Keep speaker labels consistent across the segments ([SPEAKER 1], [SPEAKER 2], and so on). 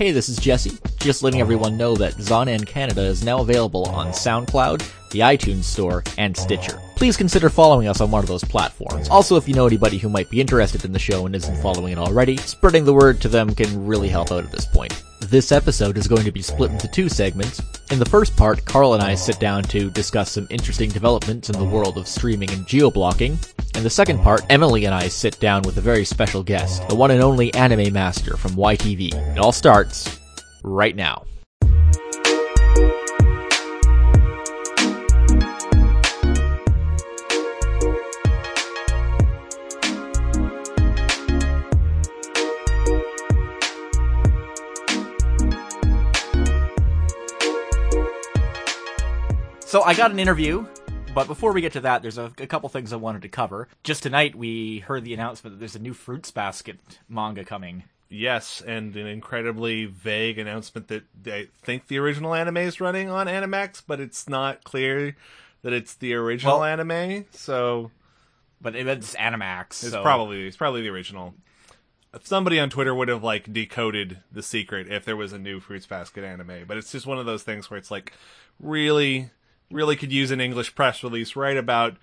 [SPEAKER 1] Hey, this is Jesse. Just letting oh. everyone know that Zonan Canada is now available on SoundCloud, the iTunes Store, and Stitcher. Please consider following us on one of those platforms. Also, if you know anybody who might be interested in the show and isn't following it already, spreading the word to them can really help out at this point. This episode is going to be split into two segments. In the first part, Carl and I sit down to discuss some interesting developments in the world of streaming and geo-blocking. In the second part, Emily and I sit down with a very special guest, the one and only anime master from YTV. It all starts right now. So I got an interview, but before we get to that, there's a, a couple things I wanted to cover. Just tonight, we heard the announcement that there's a new Fruits Basket manga coming.
[SPEAKER 2] Yes, and an incredibly vague announcement that I think the original anime is running on Animax, but it's not clear that it's the original
[SPEAKER 1] Well-
[SPEAKER 2] anime. So
[SPEAKER 1] But it's Animax.
[SPEAKER 2] it's
[SPEAKER 1] so-
[SPEAKER 2] probably it's probably the original. Somebody on Twitter would have like decoded the secret if there was a new Fruits Basket anime, but it's just one of those things where it's like really, really could use an English press release right about.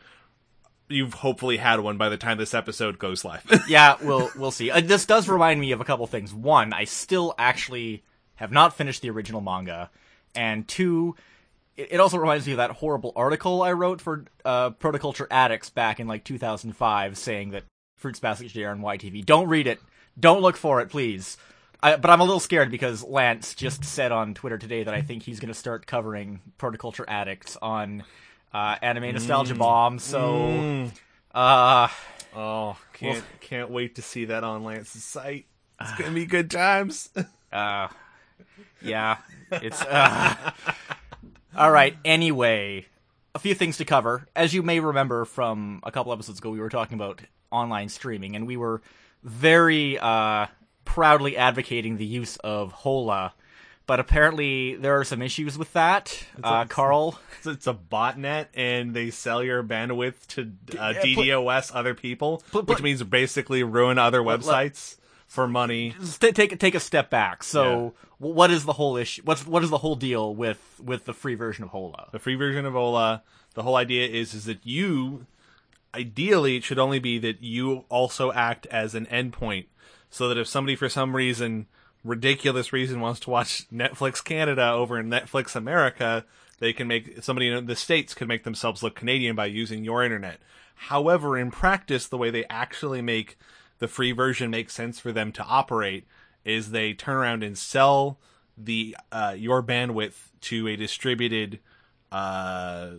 [SPEAKER 2] You've hopefully had one by the time this episode goes live.
[SPEAKER 1] yeah, we'll we'll see. Uh, this does remind me of a couple things. One, I still actually have not finished the original manga, and two, it, it also reminds me of that horrible article I wrote for uh, Protoculture Addicts back in like 2005, saying that Fruits Basket air on YTV. Don't read it. Don't look for it, please. I, but I'm a little scared because Lance just said on Twitter today that I think he's going to start covering Protoculture Addicts on uh, Anime Nostalgia Bomb. So, uh,
[SPEAKER 2] Oh, can't can't wait to see that on Lance's site. It's gonna be good times.
[SPEAKER 1] Uh, yeah, it's. Uh... All right. Anyway, a few things to cover. As you may remember from a couple episodes ago, we were talking about online streaming, and we were very uh, proudly advocating the use of Hola. But apparently, there are some issues with that. Uh, Carl,
[SPEAKER 2] So it's a botnet, and they sell your bandwidth to uh,
[SPEAKER 1] yeah,
[SPEAKER 2] DDoS other people, which means basically ruin other websites for money.
[SPEAKER 1] take take a step back. So, w what is the whole issue? What's what is the whole deal with with the free version of Hola?
[SPEAKER 2] The free version of Hola. the whole idea is is that you, ideally, it should only be that you also act as an endpoint, so that if somebody for some reason, ridiculous reason, wants to watch Netflix Canada over in Netflix America, they can make somebody in the states can make themselves look Canadian by using your internet. However, in practice, the way they actually make the free version make sense for them to operate is they turn around and sell the uh, your bandwidth to a distributed uh,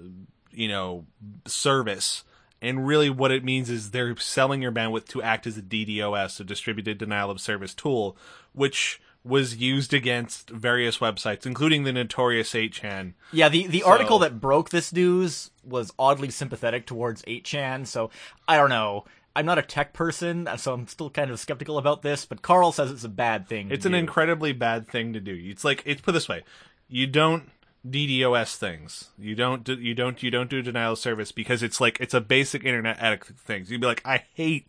[SPEAKER 2] you know, service. And really, what it means is they're selling your bandwidth to act as a DDoS, a distributed denial of service tool, which was used against various websites, including the notorious 8chan.
[SPEAKER 1] Yeah, the, the article that broke this news was oddly sympathetic towards 8chan, so I don't know. I'm not a tech person, so I'm still kind of skeptical about this, but Carl says it's a bad thing. to
[SPEAKER 2] It's an
[SPEAKER 1] do.
[SPEAKER 2] incredibly bad thing to do. It's like it's put this way: you don't DDoS things. You don't do, you don't you don't do denial of service because it's like it's a basic internet etiquette thing. You'd be like, I hate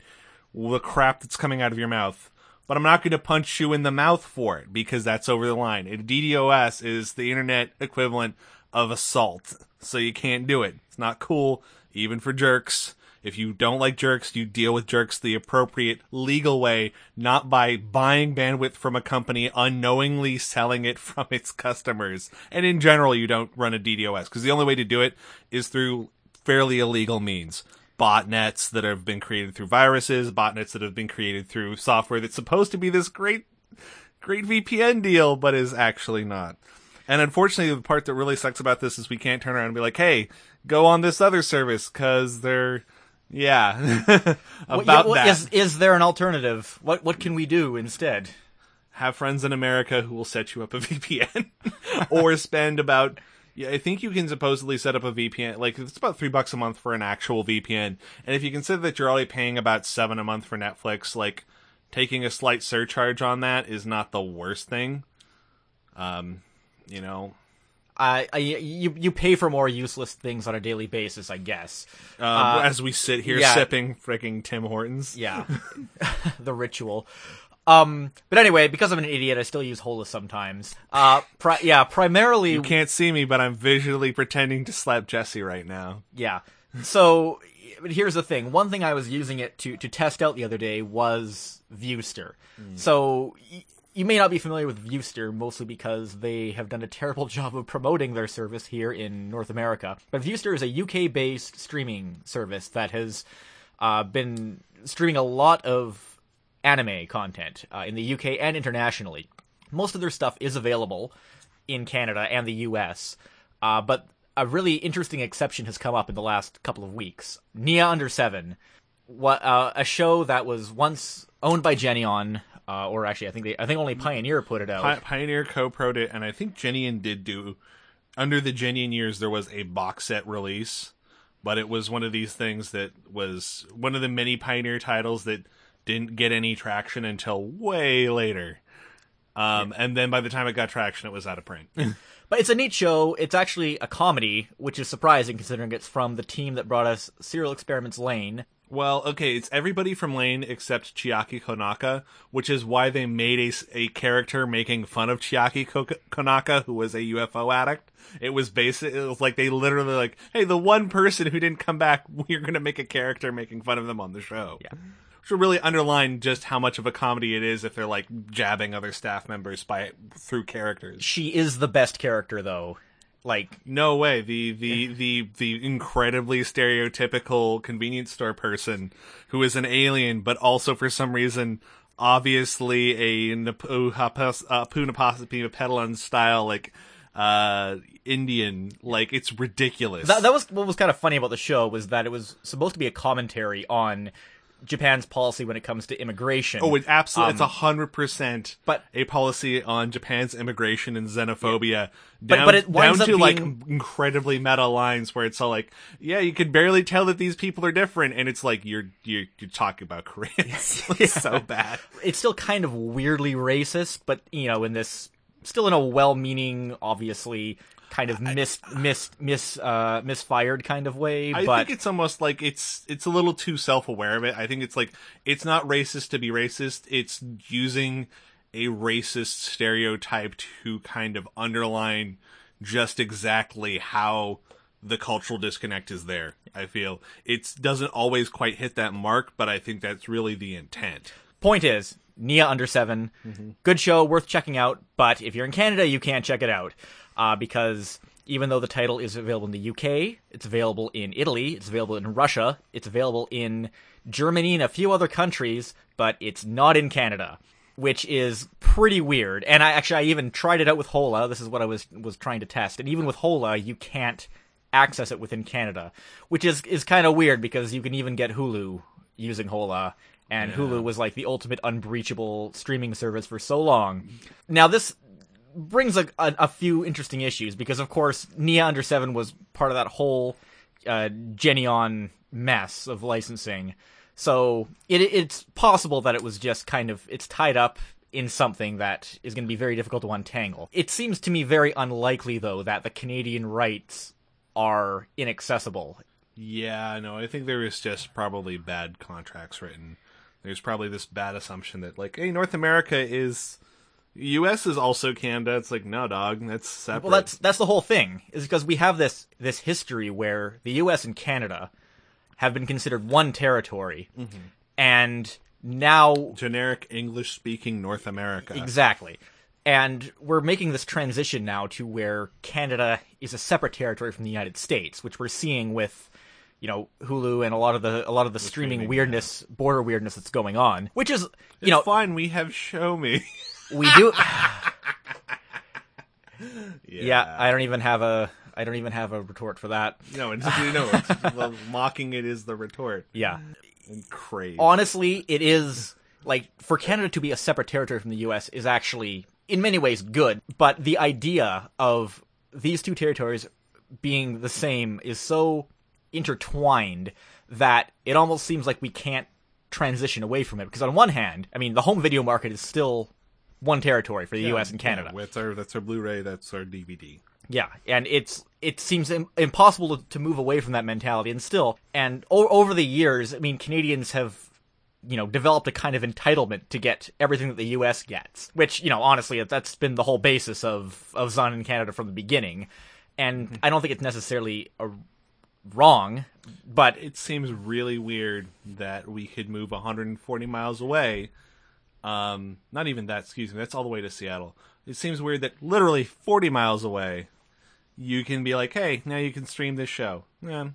[SPEAKER 2] the crap that's coming out of your mouth, but I'm not going to punch you in the mouth for it because that's over the line. And DDoS is the internet equivalent of assault, so you can't do it. It's not cool, even for jerks. If you don't like jerks, you deal with jerks the appropriate legal way, not by buying bandwidth from a company, unknowingly selling it from its customers. And in general, you don't run a DDoS because the only way to do it is through fairly illegal means. Botnets that have been created through viruses, botnets that have been created through software that's supposed to be this great, great VPN deal, but is actually not. And unfortunately, the part that really sucks about this is we can't turn around and be like, "Hey, go on this other service," because they're, yeah, about
[SPEAKER 1] yeah, well,
[SPEAKER 2] that.
[SPEAKER 1] Is, is there an alternative? What what can we do instead?
[SPEAKER 2] Have friends in America who will set you up a VPN, or spend about. Yeah, I think you can supposedly set up a VPN. Like it's about three bucks a month for an actual VPN, and if you consider that you're already paying about seven a month for Netflix, like taking a slight surcharge on that is not the worst thing. Um, you know,
[SPEAKER 1] I, I you you pay for more useless things on a daily basis, I guess.
[SPEAKER 2] um, as we sit here
[SPEAKER 1] yeah.
[SPEAKER 2] sipping freaking Tim Hortons.
[SPEAKER 1] Yeah, the ritual. Um, but anyway, because I'm an idiot, I still use Hola sometimes. Uh, pri- yeah, primarily.
[SPEAKER 2] You can't see me, but I'm visually pretending to slap Jesse right now.
[SPEAKER 1] Yeah. So, but here's the thing. One thing I was using it to, to test out the other day was Viewster. So, y- you may not be familiar with Viewster, mostly because they have done a terrible job of promoting their service here in North America. But Viewster is a UK based streaming service that has uh, been streaming a lot of anime content uh, in the UK and internationally. Most of their stuff is available in Canada and the US, uh, but a really interesting exception has come up in the last couple of weeks. Nia Under Seven, what uh, a show that was once owned by Geneon, uh, or actually, I think they, I think only Pioneer put it out.
[SPEAKER 2] Pi- Pioneer co-proed it, and I think Geneon did do. Under the Geneon years, there was a box set release, but it was one of these things that was one of the many Pioneer titles that didn't get any traction until way later. Um, And then by the time it got traction, it was out of print.
[SPEAKER 1] But it's a neat show. It's actually a comedy, which is surprising considering it's from the team that brought us Serial Experiments Lain.
[SPEAKER 2] Well, okay, it's everybody from Lain except Chiaki Konaka, which is why they made a, a character making fun of Chiaki Konaka, who was a UFO addict. It was basic. It was like they literally like, hey, the one person who didn't come back, we're gonna make a character making fun of them on the show.
[SPEAKER 1] Yeah.
[SPEAKER 2] Which will really underline just how much of a comedy it is if they're like jabbing other staff members by through characters.
[SPEAKER 1] She is the best character, though. Like,
[SPEAKER 2] No way. The the the the incredibly stereotypical convenience store person who is an alien, but also for some reason obviously a Punapasapima Petalon style like uh Indian. Like it's ridiculous.
[SPEAKER 1] that, that was what was kind of funny about the show was that it was supposed to be a commentary on Japan's policy when it comes to immigration.
[SPEAKER 2] Oh, it absolutely, it's a hundred percent
[SPEAKER 1] Um, but-
[SPEAKER 2] a policy on Japan's immigration and xenophobia
[SPEAKER 1] But-
[SPEAKER 2] down,
[SPEAKER 1] but it
[SPEAKER 2] down to like incredibly meta lines where it's all like, yeah, you could barely tell that these people are different, and it's like you're you're you're talking about Koreans. it's so bad.
[SPEAKER 1] it's still kind of weirdly racist, but you know, in this still in a well-meaning, obviously kind of mis mis mis uh misfired kind of way.
[SPEAKER 2] I
[SPEAKER 1] but
[SPEAKER 2] think it's almost like it's it's a little too self aware of it. I think it's like it's not racist to be racist. It's using a racist stereotype to kind of underline just exactly how the cultural disconnect is there. I feel it doesn't always quite hit that mark, but I think that's really the intent.
[SPEAKER 1] point is, Nia Under 7 good show, worth checking out. But if you're in Canada, you can't check it out uh, because even though the title is available in the UK, it's available in Italy, it's available in Russia, it's available in Germany and a few other countries, but it's not in Canada. Which is pretty weird, and I actually I even tried it out with Hola. This is what I was was trying to test, and even with Hola, you can't access it within Canada, which is is kind of weird because you can even get Hulu using Hola, and Hulu was like the ultimate unbreachable streaming service for so long. Now this brings a, a, a few interesting issues because, of course, Nia Under Seven was part of that whole uh, Geneon mess of licensing. So it, it's possible that it was just kind of it's tied up in something that is going to be very difficult to untangle. It seems to me very unlikely, though, that the Canadian rights are inaccessible.
[SPEAKER 2] Yeah, no, I think there is just probably bad contracts written. There's probably this bad assumption that like, hey, North America is U.S. is also Canada. It's like, no, dog, that's separate.
[SPEAKER 1] Well, that's that's the whole thing. Is because we have this this history where the U.S. and Canada have been considered one territory, mm-hmm. and now
[SPEAKER 2] generic English speaking North America.
[SPEAKER 1] exactly, and we're making this transition now to where Canada is a separate territory from the United States, which we're seeing with you know Hulu and a lot of the a lot of the streaming
[SPEAKER 2] streaming,
[SPEAKER 1] weirdness, border weirdness that's going on, which is you know
[SPEAKER 2] know, fine. We have show me.
[SPEAKER 1] We do.
[SPEAKER 2] yeah.
[SPEAKER 1] yeah, I don't even have a I don't even have a retort for that.
[SPEAKER 2] no, it's, you know, it's, well, mocking it is the retort.
[SPEAKER 1] Yeah.
[SPEAKER 2] And crave.
[SPEAKER 1] honestly, it is like for Canada to be a separate territory from the U.S. is actually in many ways good, but the idea of these two territories being the same is so intertwined that it almost seems like we can't transition away from it. Because on one hand, I mean, the home video market is still one territory for the U.S. and Canada.
[SPEAKER 2] Yeah, that's our that's our Blu-ray. That's our DVD.
[SPEAKER 1] Yeah, and it's it seems Im- impossible to, to move away from that mentality, and still, and o- over the years, I mean, Canadians have you know, developed a kind of entitlement to get everything that the U.S. gets, which, you know, honestly, that's been the whole basis of, of Zon in Canada from the beginning. And mm-hmm. I don't think it's necessarily a, wrong, but
[SPEAKER 2] it seems really weird that we could move 140 miles away. Um, not even that, excuse me, that's all the way to Seattle. It seems weird that literally 40 miles away, you can be like, hey, now you can stream this show. Yeah,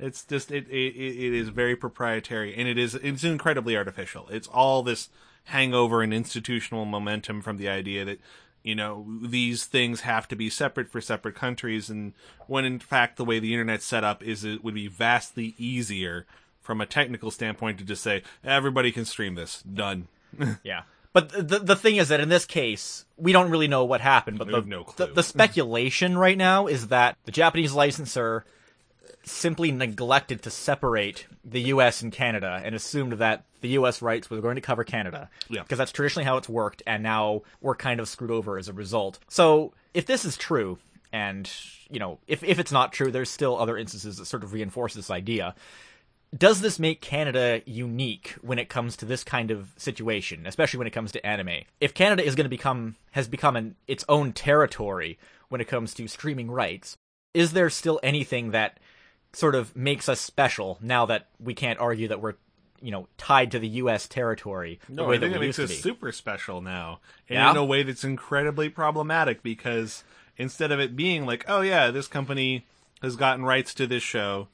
[SPEAKER 2] it's just it, it it is very proprietary and it is it's incredibly artificial. It's all this hangover and institutional momentum from the idea that you know these things have to be separate for separate countries and when in fact the way the internet's set up is it would be vastly easier from a technical standpoint to just say everybody can stream this done
[SPEAKER 1] yeah but the the thing is that in this case we don't really know what happened but the,
[SPEAKER 2] no
[SPEAKER 1] the, the speculation right now is that the Japanese licensor simply neglected to separate the U.S. and Canada and assumed that the U.S. rights were going to cover Canada.
[SPEAKER 2] Yeah.
[SPEAKER 1] Because that's traditionally how it's worked, and now we're kind of screwed over as a result. So if this is true, and you know, if if it's not true, there's still other instances that sort of reinforce this idea. Does this make Canada unique when it comes to this kind of situation, especially when it comes to anime? If Canada is going to become has become an, its own territory when it comes to streaming rights, is there still anything that sort of makes us special now that we can't argue that we're you know tied to the U.S. territory.
[SPEAKER 2] The no,
[SPEAKER 1] way
[SPEAKER 2] I think
[SPEAKER 1] that
[SPEAKER 2] it makes
[SPEAKER 1] us
[SPEAKER 2] super special now, and
[SPEAKER 1] yeah?
[SPEAKER 2] in a way that's incredibly problematic because instead of it being like, oh yeah, this company has gotten rights to this show,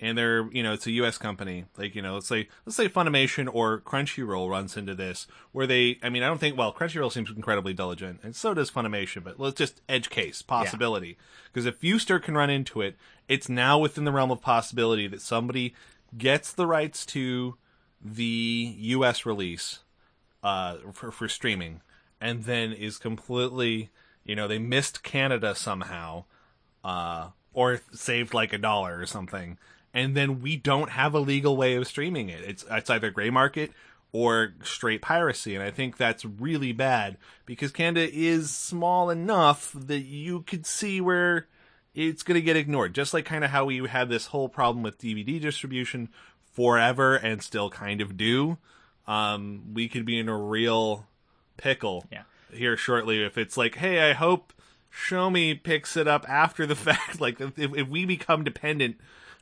[SPEAKER 2] and they're you know it's a U.S. company. Like you know, let's say let's say Funimation or Crunchyroll runs into this, where they, I mean, I don't think well, Crunchyroll seems incredibly diligent, and so does Funimation. But let's just edge case possibility, because yeah. if Viewster can run into it, it's now within the realm of possibility that somebody gets the rights to the U.S. release uh, for for streaming, and then is completely, you know, they missed Canada somehow. Uh, or saved like a dollar or something and then we don't have a legal way of streaming it. It's it's either gray market or straight piracy, and I think that's really bad because Canada is small enough that you could see where it's going to get ignored. Just like kind of how we had this whole problem with DVD distribution forever and still kind of do. Um, we could be in a real pickle
[SPEAKER 1] yeah.
[SPEAKER 2] here shortly if it's like, hey, I hope shomi picks it up after the fact. Like if, if we become dependent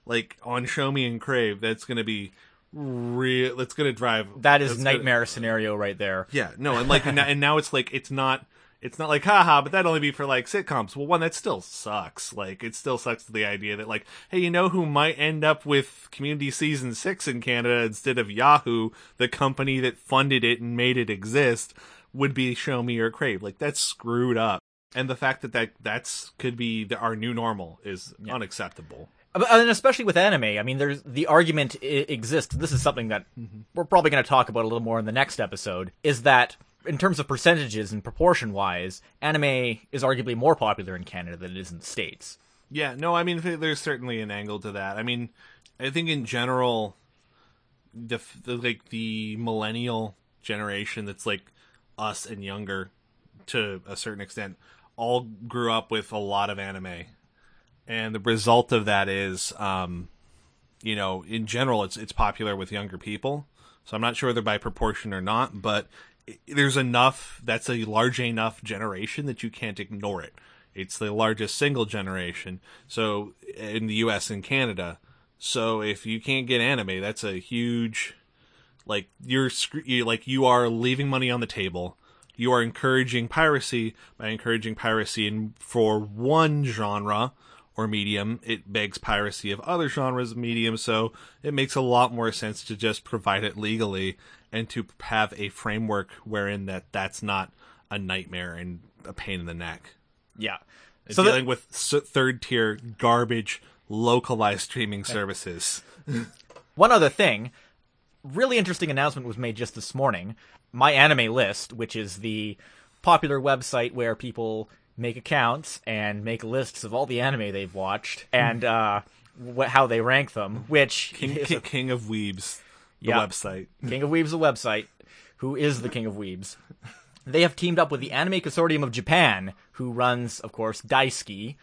[SPEAKER 2] like on shomi and Crave, that's going to be real. That's going to drive.
[SPEAKER 1] That is nightmare gonna, scenario right there.
[SPEAKER 2] Yeah, no, and like, and, now, and now it's like it's not. It's not like haha, but that'd only be for like sitcoms. Well, one that still sucks. Like it still sucks to the idea that like, hey, you know who might end up with Community season six in Canada instead of Yahoo, the company that funded it and made it exist, would be shomi or Crave. Like that's screwed up. And the fact that that that's could be the, our new normal is yeah. unacceptable
[SPEAKER 1] and especially with anime, I mean, there's the argument exists. This is something that mm-hmm. we're probably going to talk about a little more in the next episode. Is that in terms of percentages and proportion wise, anime is arguably more popular in Canada than it is in the states.
[SPEAKER 2] Yeah, no, I mean, there's certainly an angle to that. I mean, I think in general, the, the like the millennial generation that's like us and younger to a certain extent all grew up with a lot of anime and the result of that is, um, you know, in general, it's it's popular with younger people. So I'm not sure whether by proportion or not, but there's enough. That's a large enough generation that you can't ignore it. It's the largest single generation. So in the U.S. and Canada. So if you can't get anime, that's a huge, like you're you like you are leaving money on the table. You are encouraging piracy by encouraging piracy in for one genre or medium, it begs piracy of other genres of medium, so it makes a lot more sense to just provide it legally and to have a framework wherein that that's not a nightmare and a pain in the neck.
[SPEAKER 1] Yeah.
[SPEAKER 2] So dealing that... with third tier garbage localized streaming services.
[SPEAKER 1] One other thing, really interesting announcement was made just this morning. My Anime List, which is the popular website where people make accounts and make lists of all the anime they've watched and uh, wh- how they rank them. Which
[SPEAKER 2] King, King, King of Weebs, the yeah, website.
[SPEAKER 1] King of Weebs, the website. Who is the King of Weebs? They have teamed up with the Anime Consortium of Japan, who runs, of course, Daisuki,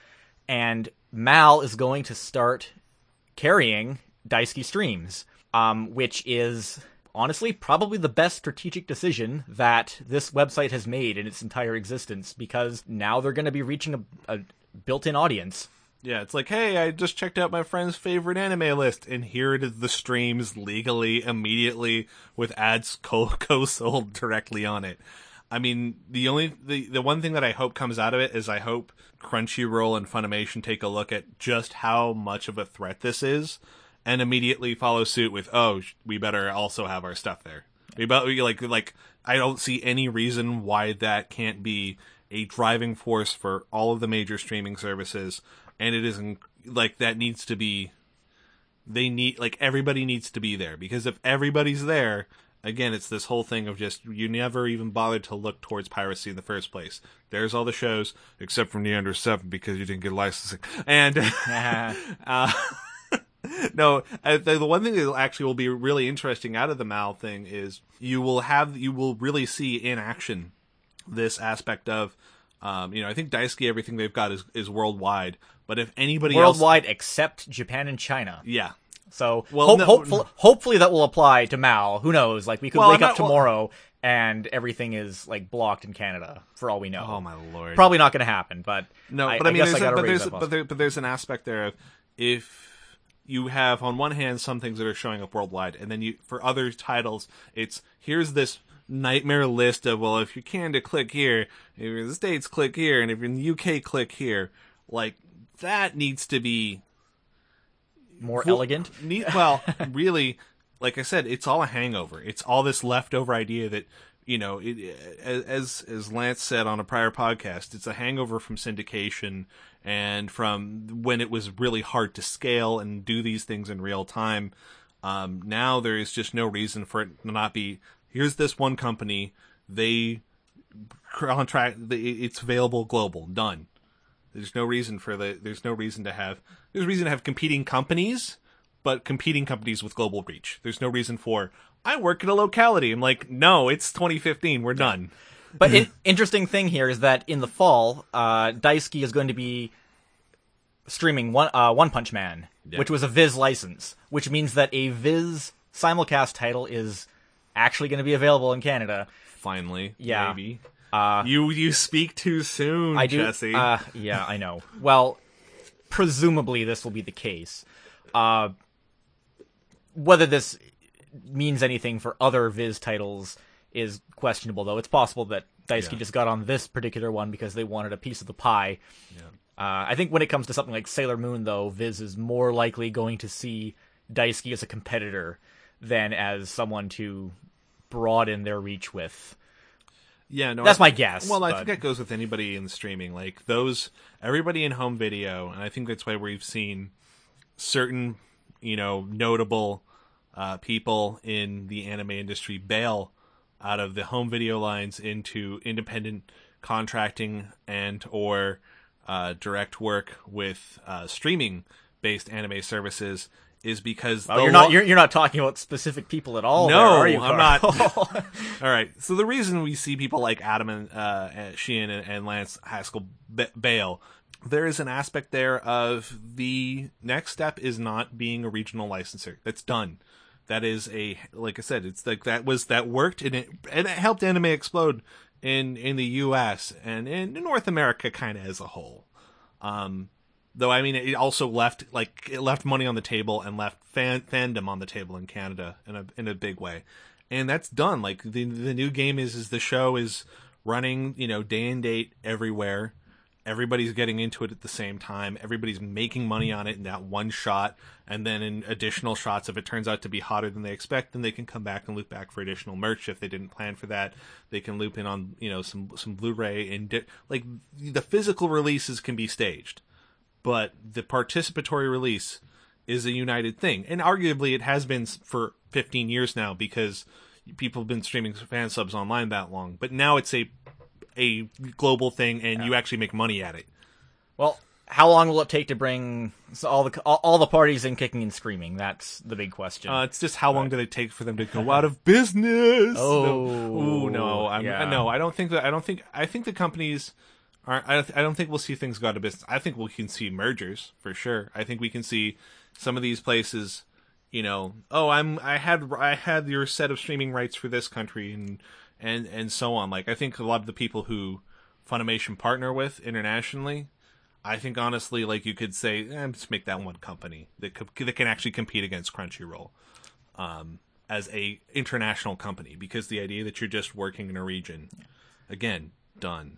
[SPEAKER 1] and Mal is going to start carrying Daisuki streams, um, which is honestly probably the best strategic decision that this website has made in its entire existence because now they're going to be reaching a, a built-in audience.
[SPEAKER 2] Yeah, it's like, hey, I just checked out my friend's favorite anime list, and here it is the streams legally, immediately, with ads co- co-sold directly on it. I mean, the only the the one thing that I hope comes out of it is I hope Crunchyroll and Funimation take a look at just how much of a threat this is, and immediately follow suit with, oh, we better also have our stuff there. We about like like I don't see any reason why that can't be a driving force for all of the major streaming services, and it isn't like that needs to be. They need like everybody needs to be there because if everybody's there, again, it's this whole thing of just you never even bothered to look towards piracy in the first place. There's all the shows except from Nia Under Seven because you didn't get licensing, and uh, no, the, the one thing that actually will be really interesting out of the Mal thing is you will have you will really see in action this aspect of. Um, you know, I think Daisuki, everything they've got is, is worldwide. But if anybody else,
[SPEAKER 1] Worldwide except Japan and China.
[SPEAKER 2] yeah,
[SPEAKER 1] So
[SPEAKER 2] Well,
[SPEAKER 1] ho-
[SPEAKER 2] no-
[SPEAKER 1] hopefully, hopefully that will apply to Mal. Who knows? Like we could
[SPEAKER 2] Well,
[SPEAKER 1] wake
[SPEAKER 2] I'm
[SPEAKER 1] up
[SPEAKER 2] not- well-
[SPEAKER 1] tomorrow and everything is like blocked in Canada for all we know.
[SPEAKER 2] oh my lord,
[SPEAKER 1] Probably not going to happen, but
[SPEAKER 2] No,
[SPEAKER 1] I,
[SPEAKER 2] but I, mean,
[SPEAKER 1] guess
[SPEAKER 2] there's
[SPEAKER 1] I
[SPEAKER 2] a, but there's but, there, but there's an aspect there of if you have on one hand some things that are showing up worldwide, and then you for other titles, it's here's this nightmare list of well, if you're Canada, click here, if you're in the states, click here, and if you're in the UK, click here. Like that needs to be
[SPEAKER 1] More
[SPEAKER 2] well,
[SPEAKER 1] elegant.
[SPEAKER 2] Need, well, really, like I said, it's all a hangover. It's all this leftover idea that you know, it, as as Lance said on a prior podcast, it's a hangover from syndication and from when it was really hard to scale and do these things in real time. Um, now there is just no reason for it to not be. Here's this one company. They contract. It's available global. Done. There's no reason for the. There's no reason to have. There's reason to have competing companies, but competing companies with global reach. There's no reason for. I work in a locality. I'm like, no, it's 2015. We're done.
[SPEAKER 1] But an interesting thing here is that in the fall, uh, Daisuki is going to be streaming One uh, One Punch Man,
[SPEAKER 2] Yeah.
[SPEAKER 1] which was a Viz license, which means that a Viz simulcast title is actually going to be available in Canada.
[SPEAKER 2] Finally,
[SPEAKER 1] Yeah.
[SPEAKER 2] maybe. Uh, you you speak too soon,
[SPEAKER 1] I do.
[SPEAKER 2] Jesse.
[SPEAKER 1] Uh, yeah, I know. Well, presumably this will be the case. Uh, whether this means anything for other Viz titles is questionable, though. It's possible that Daisuki
[SPEAKER 2] Yeah.
[SPEAKER 1] just got on this particular one because they wanted a piece of the pie. Uh, I think when it comes to something like Sailor Moon, though, Viz is more likely going to see Daisuki as a competitor than as someone to broaden their reach with.
[SPEAKER 2] Yeah, no,
[SPEAKER 1] That's
[SPEAKER 2] I-
[SPEAKER 1] my guess,
[SPEAKER 2] Well, I think that goes with anybody in streaming. Like those, everybody in home video, and I think that's why we've seen certain, you know, notable uh, people in the anime industry bail out of the home video lines into independent contracting and or uh, direct work with uh, streaming based anime services is because
[SPEAKER 1] Oh, you're not
[SPEAKER 2] lo-
[SPEAKER 1] you're, you're not talking about specific people at all.
[SPEAKER 2] No,
[SPEAKER 1] there, are you,
[SPEAKER 2] I'm not. All right. So the reason we see people like Adam and uh, Sheehan and, and Lance Heiskell ba- bail, there is an aspect there of the next step is not being a regional licensor. That's done. That is a like I said, it's like that was that worked and it and it helped anime explode in in the U.S. and in North America kind of as a whole. Um, though I mean, it also left like it left money on the table and left fan fandom on the table in Canada in a in a big way, and that's done. Like the the new game is is the show is running you know day and date everywhere. Everybody's getting into it at the same time. Everybody's making money on it in that one shot, and then in additional shots, if it turns out to be hotter than they expect, then they can come back and loop back for additional merch. If they didn't plan for that, they can loop in on you know some some Blu-ray and di- like the physical releases can be staged but the participatory release is a united thing and arguably it has been for 15 years now because people have been streaming fan subs online that long but now it's a a global thing and you actually make money at it
[SPEAKER 1] well, how long will it take to bring all the all, the parties in kicking and screaming? That's the big question.
[SPEAKER 2] uh, it's just how long do they take for them to go out of business
[SPEAKER 1] Oh,
[SPEAKER 2] no. Ooh, no I'm,
[SPEAKER 1] yeah.
[SPEAKER 2] no i don't think that i don't think i think the companies are I, I don't think we'll see things go out of business i think we can see mergers for sure i think we can see some of these places you know, oh, I'm I had I had your set of streaming rights for this country and and and so on. Like I think a lot of the people who Funimation partner with internationally, I think honestly, like you could say, eh, just make that one company that that can actually compete against Crunchyroll, um, as a international company because the idea that you're just working in a region, again, done.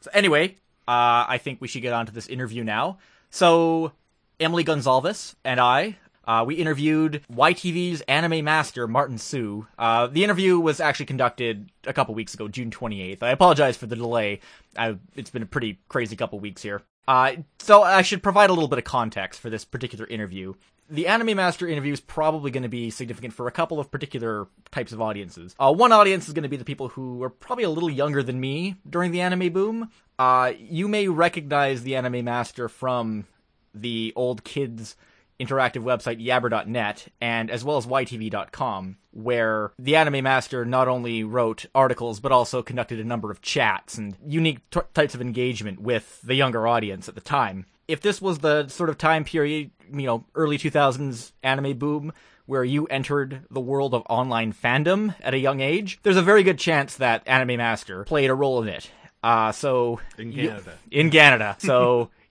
[SPEAKER 1] So anyway, uh, I think we should get on to this interview now. So Emily Gonzalez and I uh, we interviewed YTV's anime master, Martin Su. Uh, the interview was actually conducted a couple weeks ago, June 28th. I apologize for the delay. I, it's been a pretty crazy couple weeks here. Uh, so I should provide a little bit of context for this particular interview. The Anime Master interview is probably going to be significant for a couple of particular types of audiences. Uh, one audience is going to be the people who are probably a little younger than me during the anime boom. Uh, you may recognize the Anime Master from the old kids interactive website yabber.net and as well as ytv.com where the anime master not only wrote articles but also conducted a number of chats and unique t- types of engagement with the younger audience at the time if this was the sort of time period you know early 2000s anime boom where you entered the world of online fandom at a young age there's a very good chance that anime master played a role in it uh, so
[SPEAKER 2] in Canada.
[SPEAKER 1] in Canada. So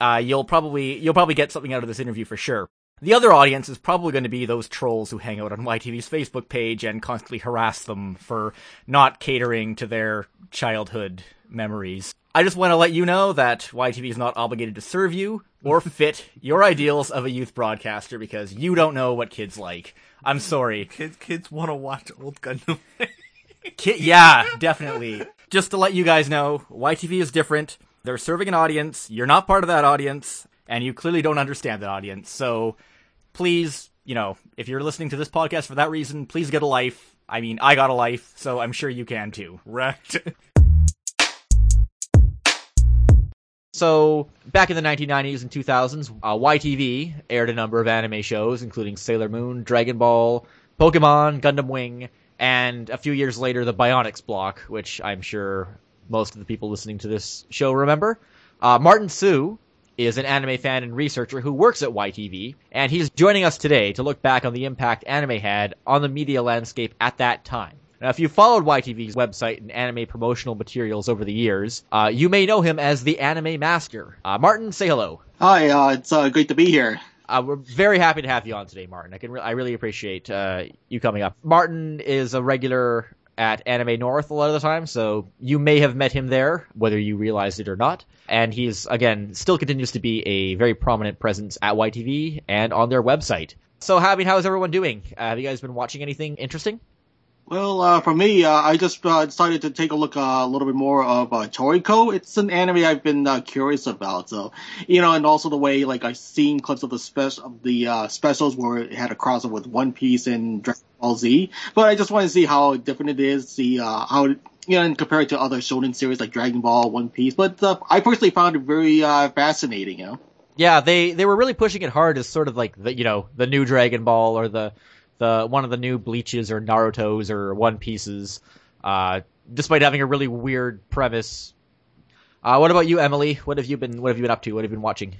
[SPEAKER 1] uh, you'll probably you'll probably get something out of this interview for sure. The other audience is probably going to be those trolls who hang out on YTV's Facebook page and constantly harass them for not catering to their childhood memories. I just want to let you know that YTV is not obligated to serve you or fit your ideals of a youth broadcaster because you don't know what kids like. I'm sorry.
[SPEAKER 2] Kids kids want to watch old Gundam.
[SPEAKER 1] Ki- yeah, definitely. Just to let you guys know, YTV is different. They're serving an audience. You're not part of that audience, and you clearly don't understand that audience. So please, you know, if you're listening to this podcast for that reason, please get a life. I mean, I got a life, so I'm sure you can too.
[SPEAKER 2] Wrecked.
[SPEAKER 1] So, back in the 1990s and 2000s, uh, YTV aired a number of anime shows, including Sailor Moon, Dragon Ball, Pokemon, Gundam Wing, and a few years later, the Bionix block, which I'm sure most of the people listening to this show remember. Uh, Martin Sue is an anime fan and researcher who works at YTV, and he's joining us today to look back on the impact anime had on the media landscape at that time. Now, if you followed YTV's website and anime promotional materials over the years, uh, you may know him as the anime master. Uh, Martin, say hello.
[SPEAKER 3] Hi, uh, it's uh, great to be here.
[SPEAKER 1] Uh, we're very happy to have you on today, Martin. I can re- I really appreciate uh, you coming up. Martin is a regular at Anime North a lot of the time, so you may have met him there, whether you realized it or not. And he's, again, still continues to be a very prominent presence at YTV and on their website. So, I mean, how's everyone doing? Uh, have you guys been watching anything interesting?
[SPEAKER 3] Well, uh, for me, uh, I just uh, decided to take a look uh, a little bit more of uh, Toriko. It's an anime I've been uh, curious about. So, you know, and also the way like I've seen clips of the of the uh, specials where it had a crossover with One Piece and Dragon Ball Z. But I just want to see how different it is. See uh, how you know, and compare it to other shonen series like Dragon Ball, One Piece. But uh, I personally found it very uh, fascinating. You know.
[SPEAKER 1] Yeah, they they were really pushing it hard as sort of like the you know the new Dragon Ball or the the one of the new Bleaches or Naruto's or One Pieces, uh, despite having a really weird premise. Uh, what about you, Emily? What have you been What have you been up to? What have you been watching?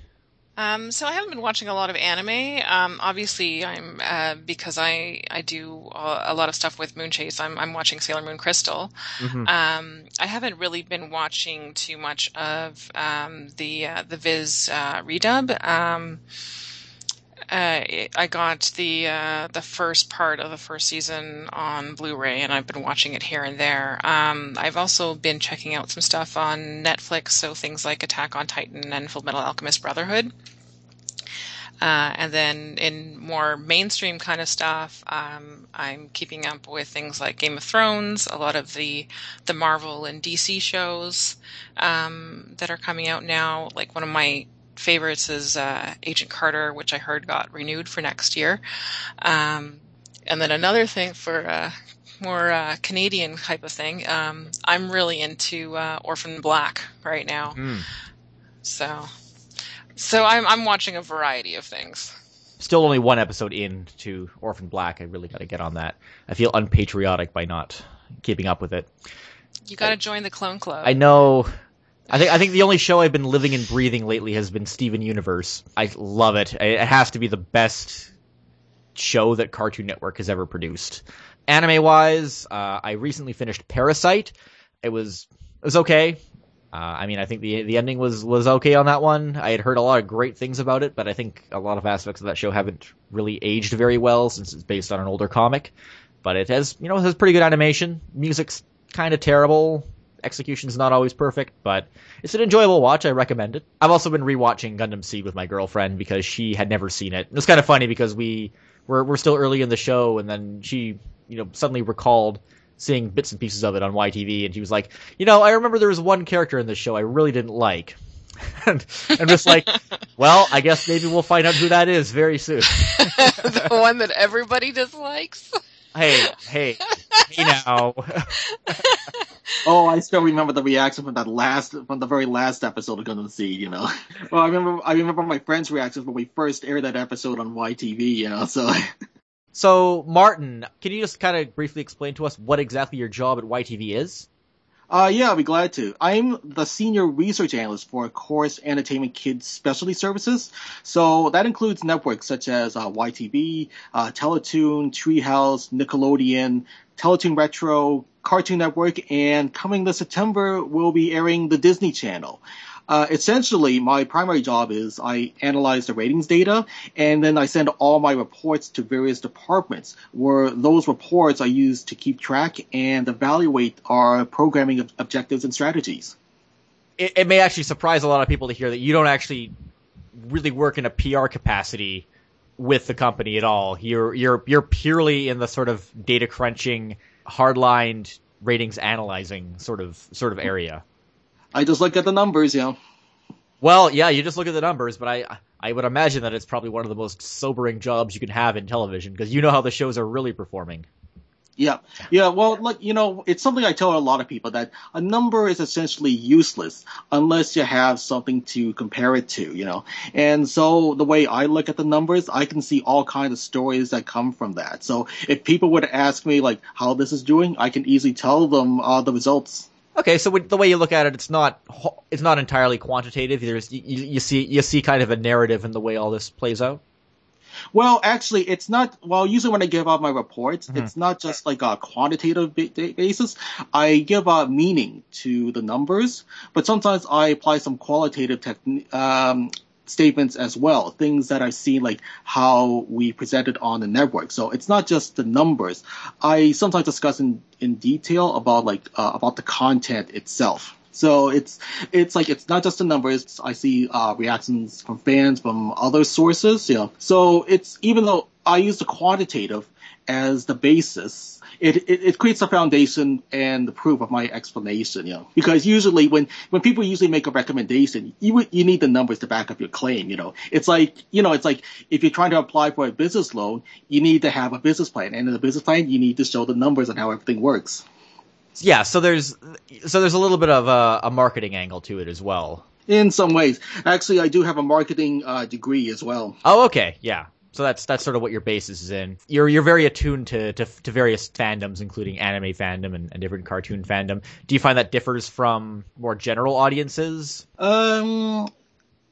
[SPEAKER 4] Um, so I haven't been watching a lot of anime. Um, obviously, I'm uh, because I I do a lot of stuff with Moonchase. I'm I'm watching Sailor Moon Crystal.
[SPEAKER 1] Mm-hmm.
[SPEAKER 4] Um, I haven't really been watching too much of um, the uh, the Viz uh, redub. Uh, I got the uh, the first part of the first season on Blu-ray, and I've been watching it here and there. Um, I've also been checking out some stuff on Netflix, so things like Attack on Titan and Full Metal Alchemist Brotherhood. Uh, and then in more mainstream kind of stuff, um, I'm keeping up with things like Game of Thrones, a lot of the the Marvel and DC shows um, that are coming out now. Like one of my favorites is uh, Agent Carter, which I heard got renewed for next year. Um, and then another thing for uh, more uh, Canadian type of thing, um, I'm really into uh, Orphan Black right now.
[SPEAKER 1] Mm.
[SPEAKER 4] So, so I'm I'm watching a variety of things.
[SPEAKER 1] Still only one episode in to Orphan Black. I really got to get on that. I feel unpatriotic by not keeping up with it.
[SPEAKER 4] You got to join the Clone Club.
[SPEAKER 1] I know. I think I think the only show I've been living and breathing lately has been Steven Universe. I love it. It has to be the best show that Cartoon Network has ever produced. Anime wise, uh, I recently finished Parasyte. It was it was okay. Uh, I mean, I think the the ending was was okay on that one. I had heard a lot of great things about it, but I think a lot of aspects of that show haven't really aged very well since it's based on an older comic. But it has, you know, it has pretty good animation. Music's kind of terrible. Execution's not always perfect, but it's an enjoyable watch. I recommend it. I've also been rewatching Gundam Seed with my girlfriend because she had never seen it. It was kind of funny because we we're we're still early in the show, and then she, you know, suddenly recalled seeing bits and pieces of it on YTV, and she was like, you know, I remember there was one character in the show I really didn't like. and I'm just like, well, I guess maybe we'll find out who that is very soon.
[SPEAKER 4] the one that everybody dislikes.
[SPEAKER 1] Hey, hey, hey now.
[SPEAKER 3] Oh, I still remember the reaction from that last, from the very last episode of Gundam Seed. You know, well, I remember, I remember my friend's reactions when we first aired that episode on YTV. You know, so
[SPEAKER 1] So, Martin, can you just kind of briefly explain to us what exactly your job at YTV is?
[SPEAKER 3] Uh, yeah, I'll be glad to. I'm the senior research analyst for Corus Entertainment Kids Specialty Services. So that includes networks such as uh, YTV, uh, Teletoon, Treehouse, Nickelodeon, Teletoon Retro, Cartoon Network, and coming this September, we'll be airing the Disney Channel. Uh, essentially, my primary job is I analyze the ratings data and then I send all my reports to various departments where those reports are used to keep track and evaluate our programming ob- objectives and strategies.
[SPEAKER 1] It, it may actually surprise a lot of people to hear that you don't actually really work in a PR capacity with the company at all. You're you're you're purely in the sort of data crunching, hardlined ratings analyzing sort of sort of area.
[SPEAKER 3] I just look at the numbers, you know.
[SPEAKER 1] Well, yeah, you just look at the numbers, but I I would imagine that it's probably one of the most sobering jobs you can have in television because you know how the shows are really performing.
[SPEAKER 3] Yeah, yeah. Well, like you know, it's something I tell a lot of people that a number is essentially useless unless you have something to compare it to. You know, and so the way I look at the numbers, I can see all kinds of stories that come from that. So if people were to ask me like how this is doing, I can easily tell them uh, the results.
[SPEAKER 1] Okay, so the way you look at it, it's not it's not entirely quantitative. There's you, you see you see kind of a narrative in the way all this plays out.
[SPEAKER 3] Well, actually, it's not. Well, usually when I give out my reports, it's not just like a quantitative ba- basis. I give a meaning to the numbers, but sometimes I apply some qualitative techni- um, statements as well. Things that I've seen, like how we presented on the network. So it's not just the numbers. I sometimes discuss in, in detail about like uh, about the content itself. So it's it's like it's not just the numbers. I see uh, reactions from fans from other sources. You know, so it's even though I use the quantitative as the basis, it, it, it creates a foundation and the proof of my explanation. You know, because usually when when people usually make a recommendation, you you need the numbers to back up your claim. You know, it's like you know it's like if you're trying to apply for a business loan, you need to have a business plan, and in the business plan, you need to show the numbers on how everything works.
[SPEAKER 1] Yeah, so there's so there's a little bit of a, a marketing angle to it as well.
[SPEAKER 3] In some ways, actually, I do have a marketing uh, degree as well.
[SPEAKER 1] Oh, okay, yeah. So that's that's sort of what your basis is in. You're you're very attuned to to, to various fandoms, including anime fandom and, and different cartoon fandom. Do you find that differs from more general audiences?
[SPEAKER 3] Um,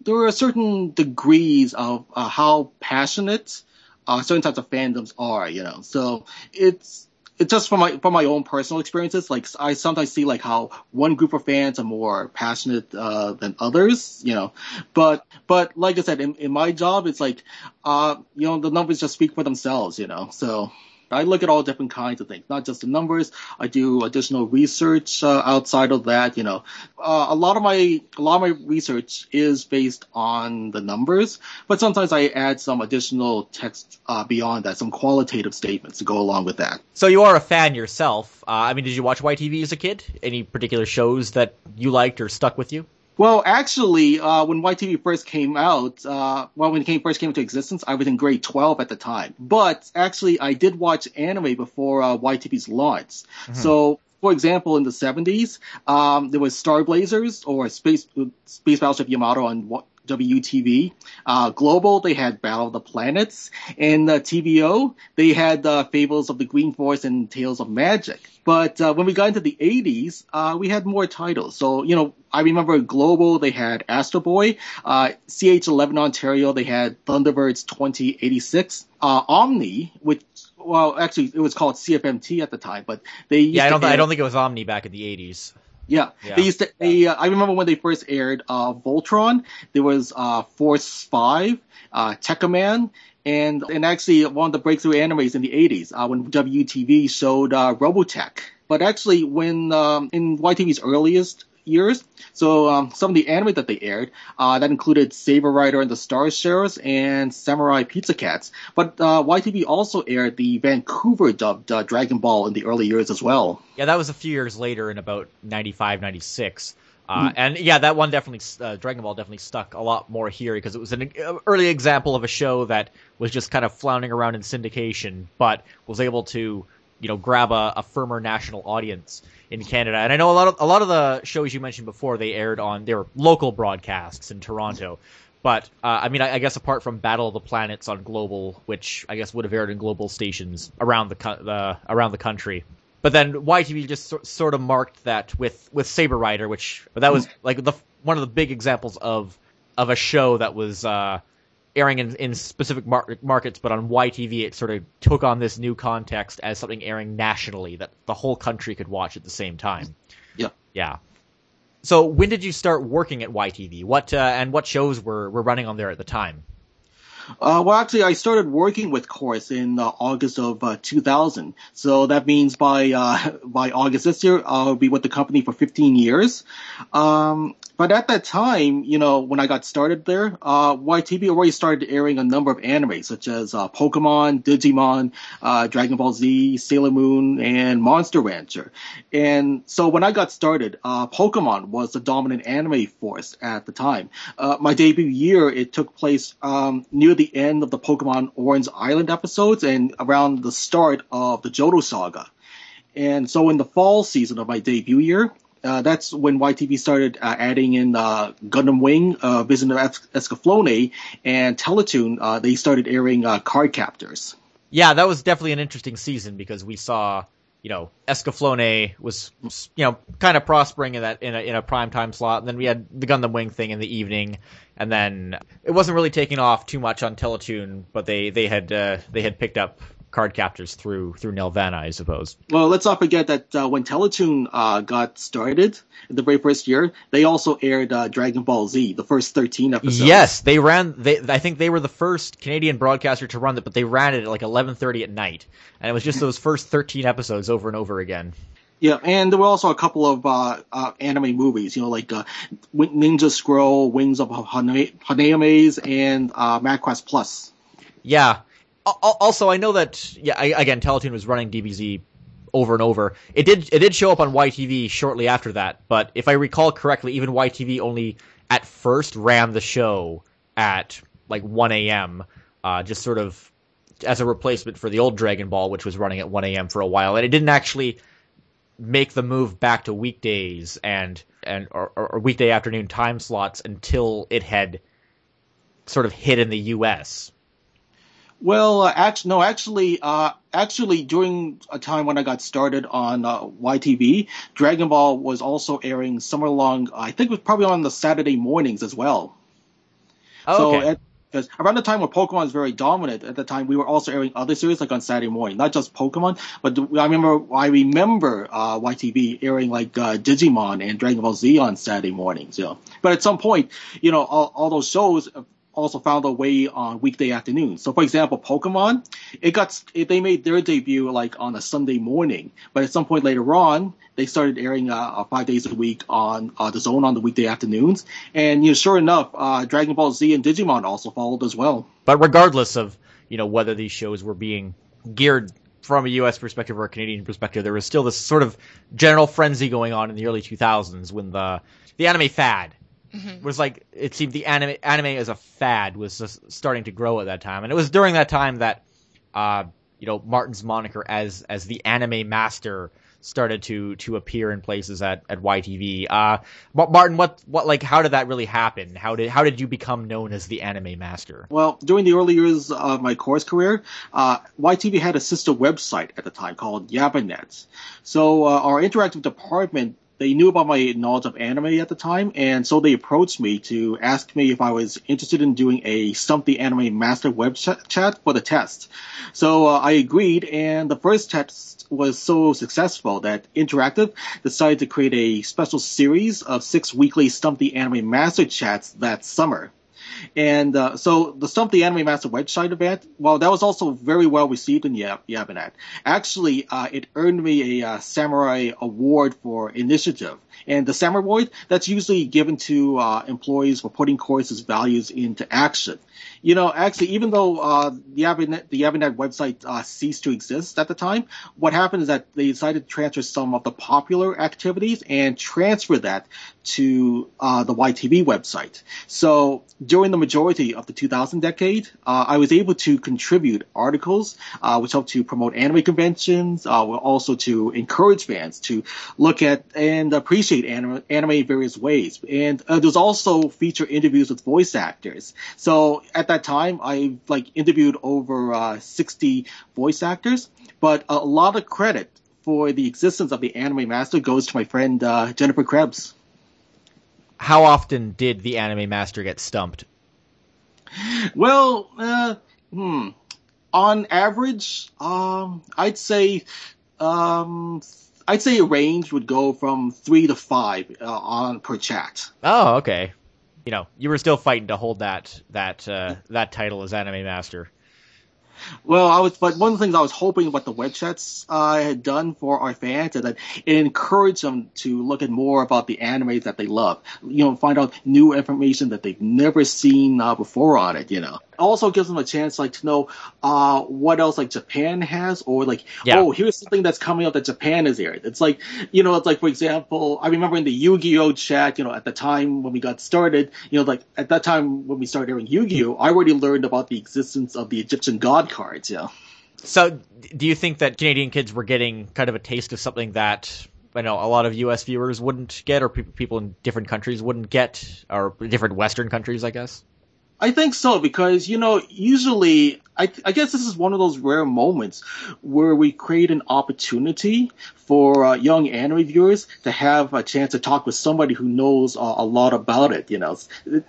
[SPEAKER 3] there are certain degrees of uh, how passionate uh, certain types of fandoms are. You know, so it's it's just from my from my own personal experiences. Like I sometimes see like how one group of fans are more passionate uh, than others, you know. But but like I said, in, in my job, it's like uh, you know the numbers just speak for themselves, you know. So I look at all different kinds of things, not just the numbers. I do additional research uh, outside of that. You know, uh, a lot of my a lot of my research is based on the numbers, but sometimes I add some additional text uh, beyond that, some qualitative statements to go along with that.
[SPEAKER 1] So you are a fan yourself. Uh, I mean, did you watch YTV as a kid? Any particular shows that you liked or stuck with you?
[SPEAKER 3] Well, actually, uh, when YTV first came out, uh, well, when it came, first came into existence, I was in grade 12 at the time. But actually, I did watch anime before uh, YTV's launch. Mm-hmm. So, for example, in the 70s, um, there was Star Blazers or Space Space Battleship Yamato on WTV. Uh, Global, they had Battle of the Planets. And uh, TVO, they had uh, Fables of the Green Forest and Tales of Magic. But uh, when we got into the 80s, uh, we had more titles. So, you know, I remember Global, they had Astro Boy. Uh, CH11 Ontario, they had Thunderbirds 2086. Uh, Omni, which well, actually, it was called CFMT at the time, but they
[SPEAKER 1] yeah, I don't, th- I don't think it was Omni back in the '80s.
[SPEAKER 3] Yeah. yeah. They used to. They, uh, I remember when they first aired uh, Voltron. There was uh, Force Five, uh, Tekkaman, and and actually one of the breakthrough animes in the '80s uh, when WTV showed uh, Robotech. But actually, when um, in YTV's earliest years. So um, some of the anime that they aired uh, that included Saber Rider and the Star Sheriffs and Samurai Pizza Cats. But uh, YTV also aired the Vancouver dubbed uh, Dragon Ball in the early years as well.
[SPEAKER 1] Yeah, that was a few years later in about 95, 96. Uh, mm. and yeah, that one definitely, uh, Dragon Ball definitely stuck a lot more here because it was an early example of a show that was just kind of floundering around in syndication, but was able to, you know, grab a, a firmer national audience in Canada. And I know a lot of a lot of the shows you mentioned before they aired on they were local broadcasts in Toronto. But uh, I mean, I, I, guess apart from Battle of the Planets on Global, which I guess would have aired in global stations around the, the around the country. But then YTV just so, sort of marked that with with Saber Rider, which that was like the one of the big examples of of a show that was uh, airing in, in specific mar- markets, but on YTV it sort of took on this new context as something airing nationally that the whole country could watch at the same time.
[SPEAKER 3] Yeah.
[SPEAKER 1] Yeah. So when did you start working at YTV? What uh, and what shows were were running on there at the time?
[SPEAKER 3] Uh, well, actually, I started working with Corus in uh, August of uh, 2000. So that means by uh, by August this year, I'll be with the company for 15 years. Um, but at that time, you know, when I got started there, uh, YTV already started airing a number of anime, such as uh, Pokemon, Digimon, uh, Dragon Ball Z, Sailor Moon, and Monster Rancher. And so when I got started, uh, Pokemon was the dominant anime force at the time. Uh, my debut year, it took place um, near the end of the Pokemon Orange Island episodes and around the start of the Johto Saga. And so in the fall season of my debut year, uh, that's when YTV started uh, adding in uh, Gundam Wing, uh, Vision of es- Escaflowne, and Teletoon. Uh, they started airing uh, Card Captors.
[SPEAKER 1] Yeah, that was definitely an interesting season because we saw, you know, Escaflowne was, you know, kind of prospering in that in a, in a prime time slot, and then we had the Gundam Wing thing in the evening, and then it wasn't really taking off too much on Teletoon, but they they had uh, they had picked up card captors through through Nelvana, I suppose.
[SPEAKER 3] Well, let's not forget that uh, when Teletoon uh, got started in the very first year, they also aired uh, Dragon Ball Z, the first thirteen episodes.
[SPEAKER 1] Yes, they ran. They I think they were the first Canadian broadcaster to run it, but they ran it at like eleven thirty at night, and it was just those first thirteen episodes over and over again.
[SPEAKER 3] Yeah, and there were also a couple of uh, uh, anime movies, you know, like uh, Ninja Scroll, Wings of Honneamise, and uh, Macross Plus.
[SPEAKER 1] Yeah, also, I know that yeah, I, again, Teletoon was running DBZ over and over. It did it did show up on YTV shortly after that, but if I recall correctly, even YTV only at first ran the show at like 1 a.m. Uh, just sort of as a replacement for the old Dragon Ball, which was running at 1 a.m. for a while, and it didn't actually make the move back to weekdays and and or, or weekday afternoon time slots until it had sort of hit in the U.S.
[SPEAKER 3] Well, uh, actually, no, actually, uh, actually, during a time when I got started on uh, YTV, Dragon Ball was also airing somewhere along. I think it was probably on the Saturday mornings as well.
[SPEAKER 1] Oh, okay. So
[SPEAKER 3] because around the time when Pokemon was very dominant, at the time we were also airing other series like on Saturday morning, not just Pokemon, but I remember I remember uh, YTV airing like uh, Digimon and Dragon Ball Z on Saturday mornings. You know, but at some point, you know, all, all those shows also found a way on weekday afternoons. So, for example, Pokemon, it got it, they made their debut like on a Sunday morning, but at some point later on, they started airing uh, uh, five days a week on uh, the Zone on the weekday afternoons. And you know, sure enough, uh, Dragon Ball Z and Digimon also followed as well.
[SPEAKER 1] But regardless of you know whether these shows were being geared from a U.S. perspective or a Canadian perspective, there was still this sort of general frenzy going on in the early 2000s when the the anime fad mm-hmm. was like it seemed the anime anime as a fad was just starting to grow at that time, and it was during that time that uh, you know Martin's moniker as as the anime master started to to appear in places at at YTV. Uh, Martin, what what like how did that really happen? How did how did you become known as the anime master?
[SPEAKER 3] Well, during the early years of my Corus career, uh, YTV had a sister website at the time called Yabanet. So uh, our interactive department they knew about my knowledge of anime at the time, and so they approached me to ask me if I was interested in doing a Stump the Anime Master web ch- chat for the test. So uh, I agreed, and the first test was so successful that Interactive decided to create a special series of six weekly Stump the Anime Master chats that summer. And uh, so the Stump the Anime Master website event, well, that was also very well received in Yab- Yabanet. Actually, uh, it earned me a uh, Samurai Award for initiative. And the Samurai Award, that's usually given to uh, employees for putting Corus's values into action. You know, actually, even though uh, the Yabanet, the Yabanet website uh, ceased to exist at the time, what happened is that they decided to transfer some of the popular activities and transfer that to uh, the YTV website. So during the majority of the 2000 decade, uh, I was able to contribute articles uh, which helped to promote anime conventions, uh, also to encourage fans to look at and appreciate anime, anime in various ways. And uh, there's also feature interviews with voice actors. So at that time, I like interviewed over uh, 60 voice actors, but a lot of credit for the existence of the Anime Master goes to my friend Jennifer Krebs
[SPEAKER 1] how often did the anime master get stumped?
[SPEAKER 3] Well, uh, hmm. On average, um, I'd say, um, I'd say a range would go from three to five uh, on per chat.
[SPEAKER 1] Oh, okay. You know, you were still fighting to hold that that uh, that title as anime master.
[SPEAKER 3] Well, I was, but one of the things I was hoping what the web chats uh, had done for our fans is that it encouraged them to look at more about the animes that they love. You know, find out new information that they've never seen uh, before on it. You know also gives them a chance like to know uh what else like Japan has or like yeah. oh here's something that's coming up that Japan is airing. It's like you know it's like for example I remember in the Yu-Gi-Oh chat you know at the time when we got started you know like at that time when we started airing Yu-Gi-Oh I already learned about the existence of the Egyptian god cards. Yeah.
[SPEAKER 1] So do you think that Canadian kids were getting kind of a taste of something that I know a lot of U.S. viewers wouldn't get, or people in different countries wouldn't get, or different Western countries, I guess.
[SPEAKER 3] I think so because you know usually I, I guess this is one of those rare moments where we create an opportunity for uh, young anime viewers to have a chance to talk with somebody who knows uh, a lot about it. You know,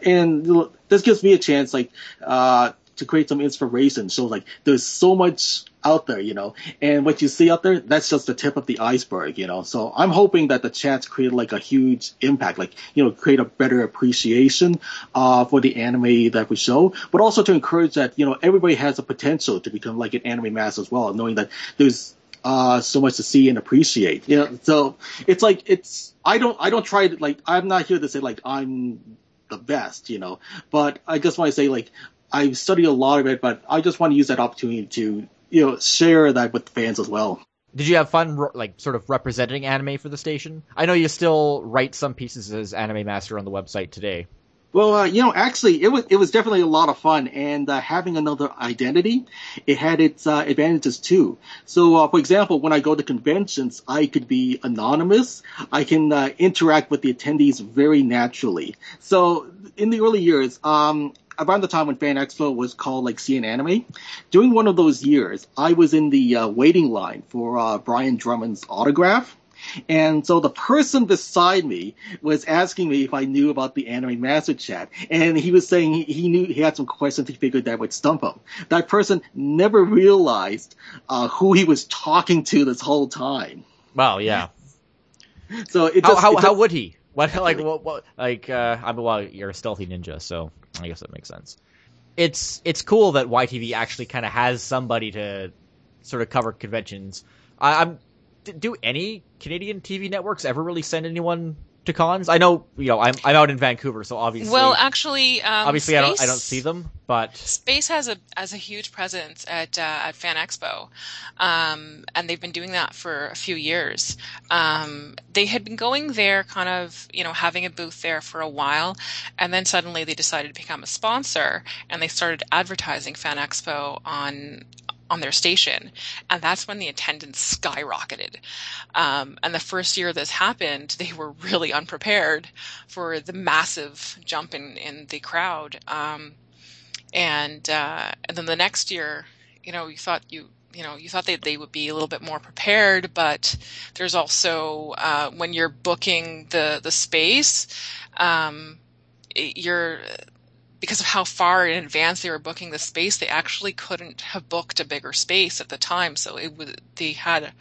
[SPEAKER 3] and this gives me a chance like uh, to create some inspiration. So like there's so much out there, you know, and what you see out there, that's just the tip of the iceberg, you know. So I'm hoping that the chats create like a huge impact, like, you know, create a better appreciation, uh, for the anime that we show, but also to encourage that, you know, everybody has a potential to become like an anime master as well, knowing that there's, uh, so much to see and appreciate. You know, so it's like, it's, I don't, I don't try to, like, I'm not here to say like I'm the best, you know, but I just want to say like, I've studied a lot of it, but I just want to use that opportunity to you know share that with the fans as well.
[SPEAKER 1] Did you have fun, like, sort of representing anime for the station? I know you still write some pieces as anime master on the website today.
[SPEAKER 3] Well, uh, you know, actually, it was it was definitely a lot of fun, and uh, having another identity, it had its uh, advantages too. So, uh, for example, when I go to conventions, I could be anonymous. I can uh, interact with the attendees very naturally. So, in the early years, um, around the time when Fan Expo was called like CN Anime, during one of those years, I was in the uh, waiting line for uh, Brian Drummond's autograph. And so the person beside me was asking me if I knew about the Anime Master Chat, and he was saying he, he knew he had some questions he figured that would stump him. That person never realized uh, who he was talking to this whole time.
[SPEAKER 1] Wow, yeah.
[SPEAKER 3] So it
[SPEAKER 1] just,
[SPEAKER 3] how
[SPEAKER 1] how,
[SPEAKER 3] just,
[SPEAKER 1] how would he? What like what, what like uh, I'm well you're a stealthy ninja, so I guess that makes sense. It's it's cool that YTV actually kind of has somebody to sort of cover conventions. I, I'm do any Canadian TV networks ever really send anyone to cons? I know, you know, I'm I'm out in Vancouver, so obviously.
[SPEAKER 4] Well, actually, um,
[SPEAKER 1] obviously,
[SPEAKER 4] Space,
[SPEAKER 1] I don't I don't see them, but
[SPEAKER 4] Space has a has a huge presence at uh, at Fan Expo, um, and they've been doing that for a few years. Um, they had been going there, kind of, you know, having a booth there for a while, and then suddenly they decided to become a sponsor, and they started advertising Fan Expo on on their station. And that's when the attendance skyrocketed. Um, and the first year this happened, they were really unprepared for the massive jump in, in the crowd. Um, and, uh, and then the next year, you know, you thought you, you know, you thought they, they would be a little bit more prepared, but there's also, uh, when you're booking the, the space, um, you're, because of how far in advance they were booking the space, they actually couldn't have booked a bigger space at the time. So it was they had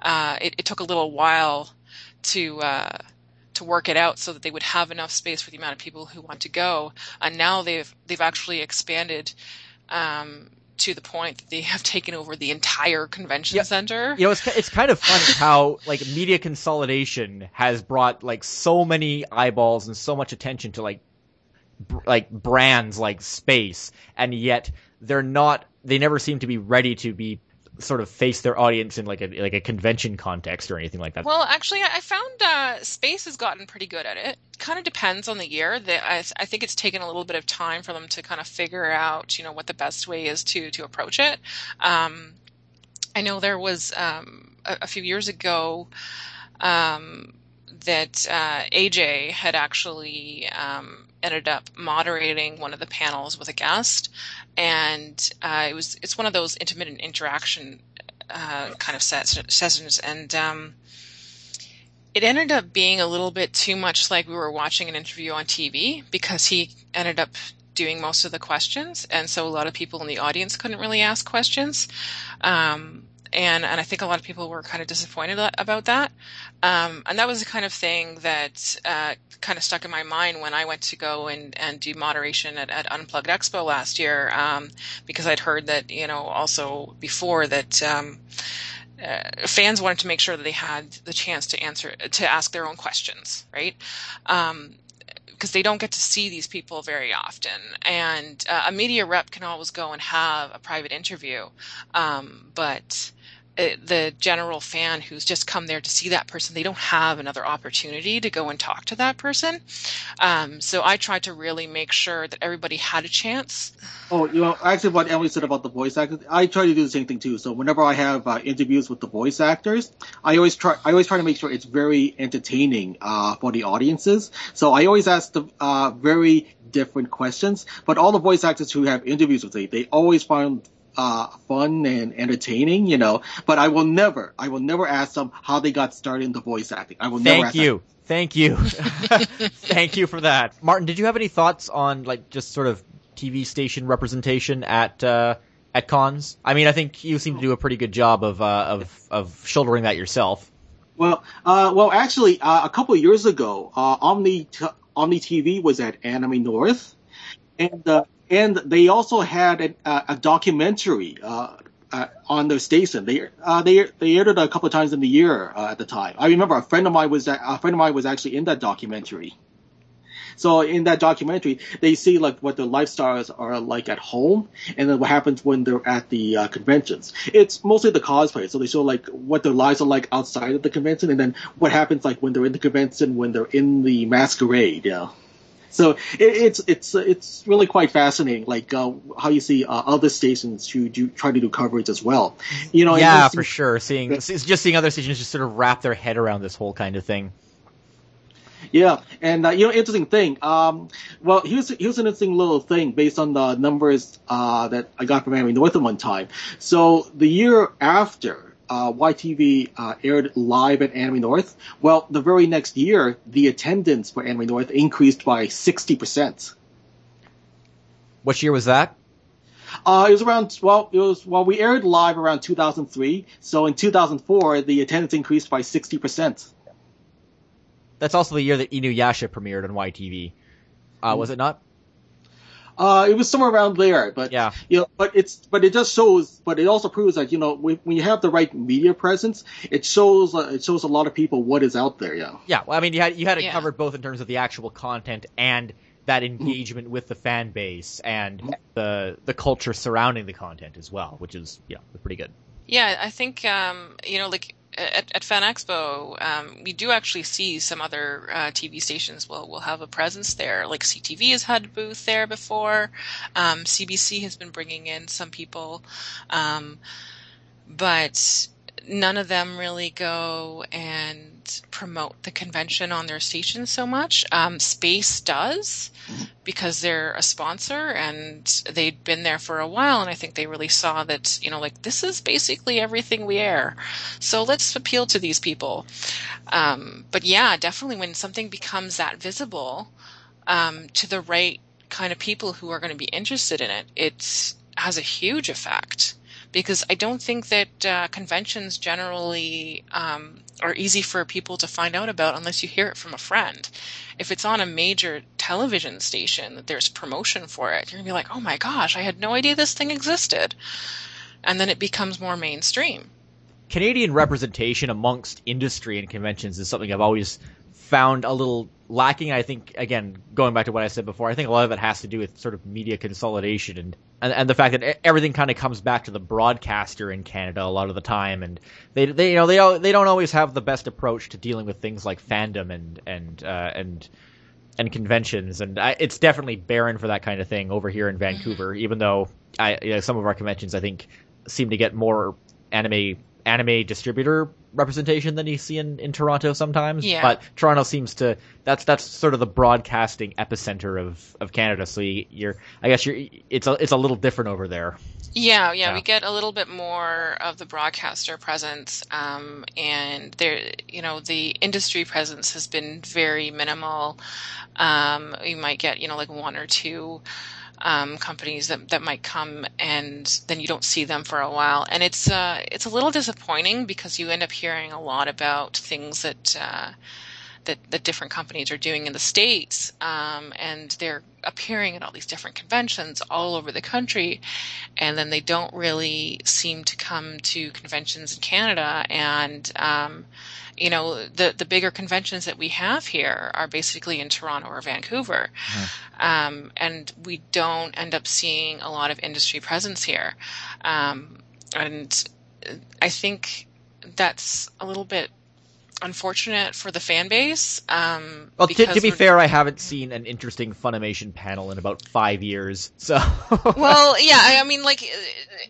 [SPEAKER 4] uh, it, it, took a little while to uh, to work it out so that they would have enough space for the amount of people who want to go. And now they've they've actually expanded. Um, to the point that they have taken over the entire convention
[SPEAKER 1] yeah.
[SPEAKER 4] center.
[SPEAKER 1] You know, it's it's kind of funny how like media consolidation has brought like so many eyeballs and so much attention to like like brands like space and yet they're not they never seem to be ready to be sort of face their audience in like a like a convention context or anything like that.
[SPEAKER 4] Well, actually, I found uh, space has gotten pretty good at it. Kind of depends on the year. That I, I, think it's taken a little bit of time for them to kind of figure out, you know, what the best way is to to approach it. Um, I know there was um, a, a, few years ago. Um, that uh, AJ had actually um, ended up moderating one of the panels with a guest, and uh, it was it's one of those intermittent interaction uh, kind of sessions, and um, it ended up being a little bit too much like we were watching an interview on TV because he ended up doing most of the questions, and so a lot of people in the audience couldn't really ask questions. Um, and and I think a lot of people were kind of disappointed about that. Um, and that was the kind of thing that uh, kind of stuck in my mind when I went to go and, and do moderation at, at Unplugged Expo last year, um, because I'd heard that you know also before that. Um, uh, fans wanted to make sure that they had the chance to answer to ask their own questions, right? Um, because they don't get to see these people very often. And uh, a media rep can always go and have a private interview, um, but the general fan who's just come there to see that person, they don't have another opportunity to go and talk to that person. Um, so I tried to really make sure that everybody had a chance.
[SPEAKER 3] Oh, you know, actually, what Emily said about the voice actors, I try to do the same thing too. So whenever I have uh, interviews with the voice actors, I always try, I always try to make sure it's very entertaining uh, for the audiences. So I always ask the uh, very different questions, but all the voice actors who have interviews with me, they always find uh, fun and entertaining, you know. But I will never, I will never ask them how they got started in the voice acting. I will
[SPEAKER 1] Thank
[SPEAKER 3] never.
[SPEAKER 1] Thank you. Thank you. Thank you for that, Martin. Did you have any thoughts on like just sort of TV station representation at uh, at cons? I mean, I think you seem to do a pretty good job of uh, of of shouldering that yourself.
[SPEAKER 3] Well, uh, well, actually, uh, a couple of years ago, uh, Omni t- Omni TV was at Anime North, and uh, and they also had a, a documentary uh, uh, on their station. They uh, they they aired it a couple of times in the year uh, at the time. I remember a friend of mine was a friend of mine was actually in that documentary. So in that documentary, they see like what their lifestyles are like at home, and then what happens when they're at the uh, conventions. It's mostly the cosplay, so they show like what their lives are like outside of the convention, and then what happens like when they're in the convention, when they're in the masquerade. Yeah. So it, it's it's it's really quite fascinating, like uh, how you see uh, other stations who do try to do coverage as well. You know,
[SPEAKER 1] yeah, for sure. Seeing just seeing other stations just sort of wrap their head around this whole kind of thing.
[SPEAKER 3] Yeah, and uh, you know, interesting thing. Um, well, here's here's an interesting little thing based on the numbers uh, that I got from Anime North at one time. So the year after uh, YTV uh, aired live at Anime North, well, the very next year, the attendance for Anime North increased by 60%.
[SPEAKER 1] Which year was that?
[SPEAKER 3] Uh, it was around, well, it was, well, we aired live around 2003. So in 2004, the attendance increased by 60%.
[SPEAKER 1] That's also the year that Inuyasha premiered on YTV. Uh, was it not?
[SPEAKER 3] Uh, it was somewhere around there, but
[SPEAKER 1] yeah,
[SPEAKER 3] you know, but it's but it just shows, but it also proves that you know when, when you have the right media presence, it shows uh, it shows a lot of people what is out there. Yeah.
[SPEAKER 1] Yeah. Well, I mean, you had you had it yeah. covered both in terms of the actual content and that engagement mm-hmm. with the fan base and mm-hmm. the the culture surrounding the content as well, which is yeah pretty good.
[SPEAKER 4] Yeah, I think um, you know like at, at Fan Expo, um, we do actually see some other uh, TV stations will will have a presence there. Like CTV has had a booth there before. Um, CBC has been bringing in some people, um, but none of them really go and promote the convention on their station so much. Um, Space does because they're a sponsor and they'd been there for a while. And I think they really saw that, you know, like this is basically everything we air. So let's appeal to these people. Um, but yeah, definitely when something becomes that visible, um, to the right kind of people who are going to be interested in it, it has a huge effect because I don't think that uh, conventions generally um, are easy for people to find out about unless you hear it from a friend. If it's on a major television station that there's promotion for it, you're gonna be like, "Oh my gosh, I had no idea this thing existed," and then it becomes more mainstream.
[SPEAKER 1] Canadian representation amongst industry and conventions is something I've always found a little lacking. I think again, going back to what I said before, I think a lot of it has to do with sort of media consolidation and and, and the fact that everything kind of comes back to the broadcaster in Canada a lot of the time, and they they you know they they don't always have the best approach to dealing with things like fandom and and uh, and and conventions, and I, it's definitely barren for that kind of thing over here in Vancouver. Even though I you know, some of our conventions I think seem to get more anime anime distributor representation than you see in, in Toronto sometimes.
[SPEAKER 4] Yeah.
[SPEAKER 1] But Toronto seems to that's that's sort of the broadcasting epicenter of, of Canada. So you, are I guess you're it's a it's a little different over there.
[SPEAKER 4] Yeah, yeah,
[SPEAKER 1] Yeah.
[SPEAKER 4] we get a little bit more of the broadcaster presence, um, and there, you know, the industry presence has been very minimal. Um, you might get, you know, like one or two um, companies that that might come, and then you don't see them for a while, and it's uh, it's a little disappointing because you end up hearing a lot about things that. Uh, that, that different companies are doing in the states, um, and they're appearing at all these different conventions all over the country, and then they don't really seem to come to conventions in Canada. And um, you know, the the bigger conventions that we have here are basically in Toronto or Vancouver, um, and we don't end up seeing a lot of industry presence here. Um, and I think that's a little bit unfortunate for the fan base. Um,
[SPEAKER 1] Well, to, to be fair, I haven't seen an interesting Funimation panel in about five years. So
[SPEAKER 4] well, yeah, I I mean, like,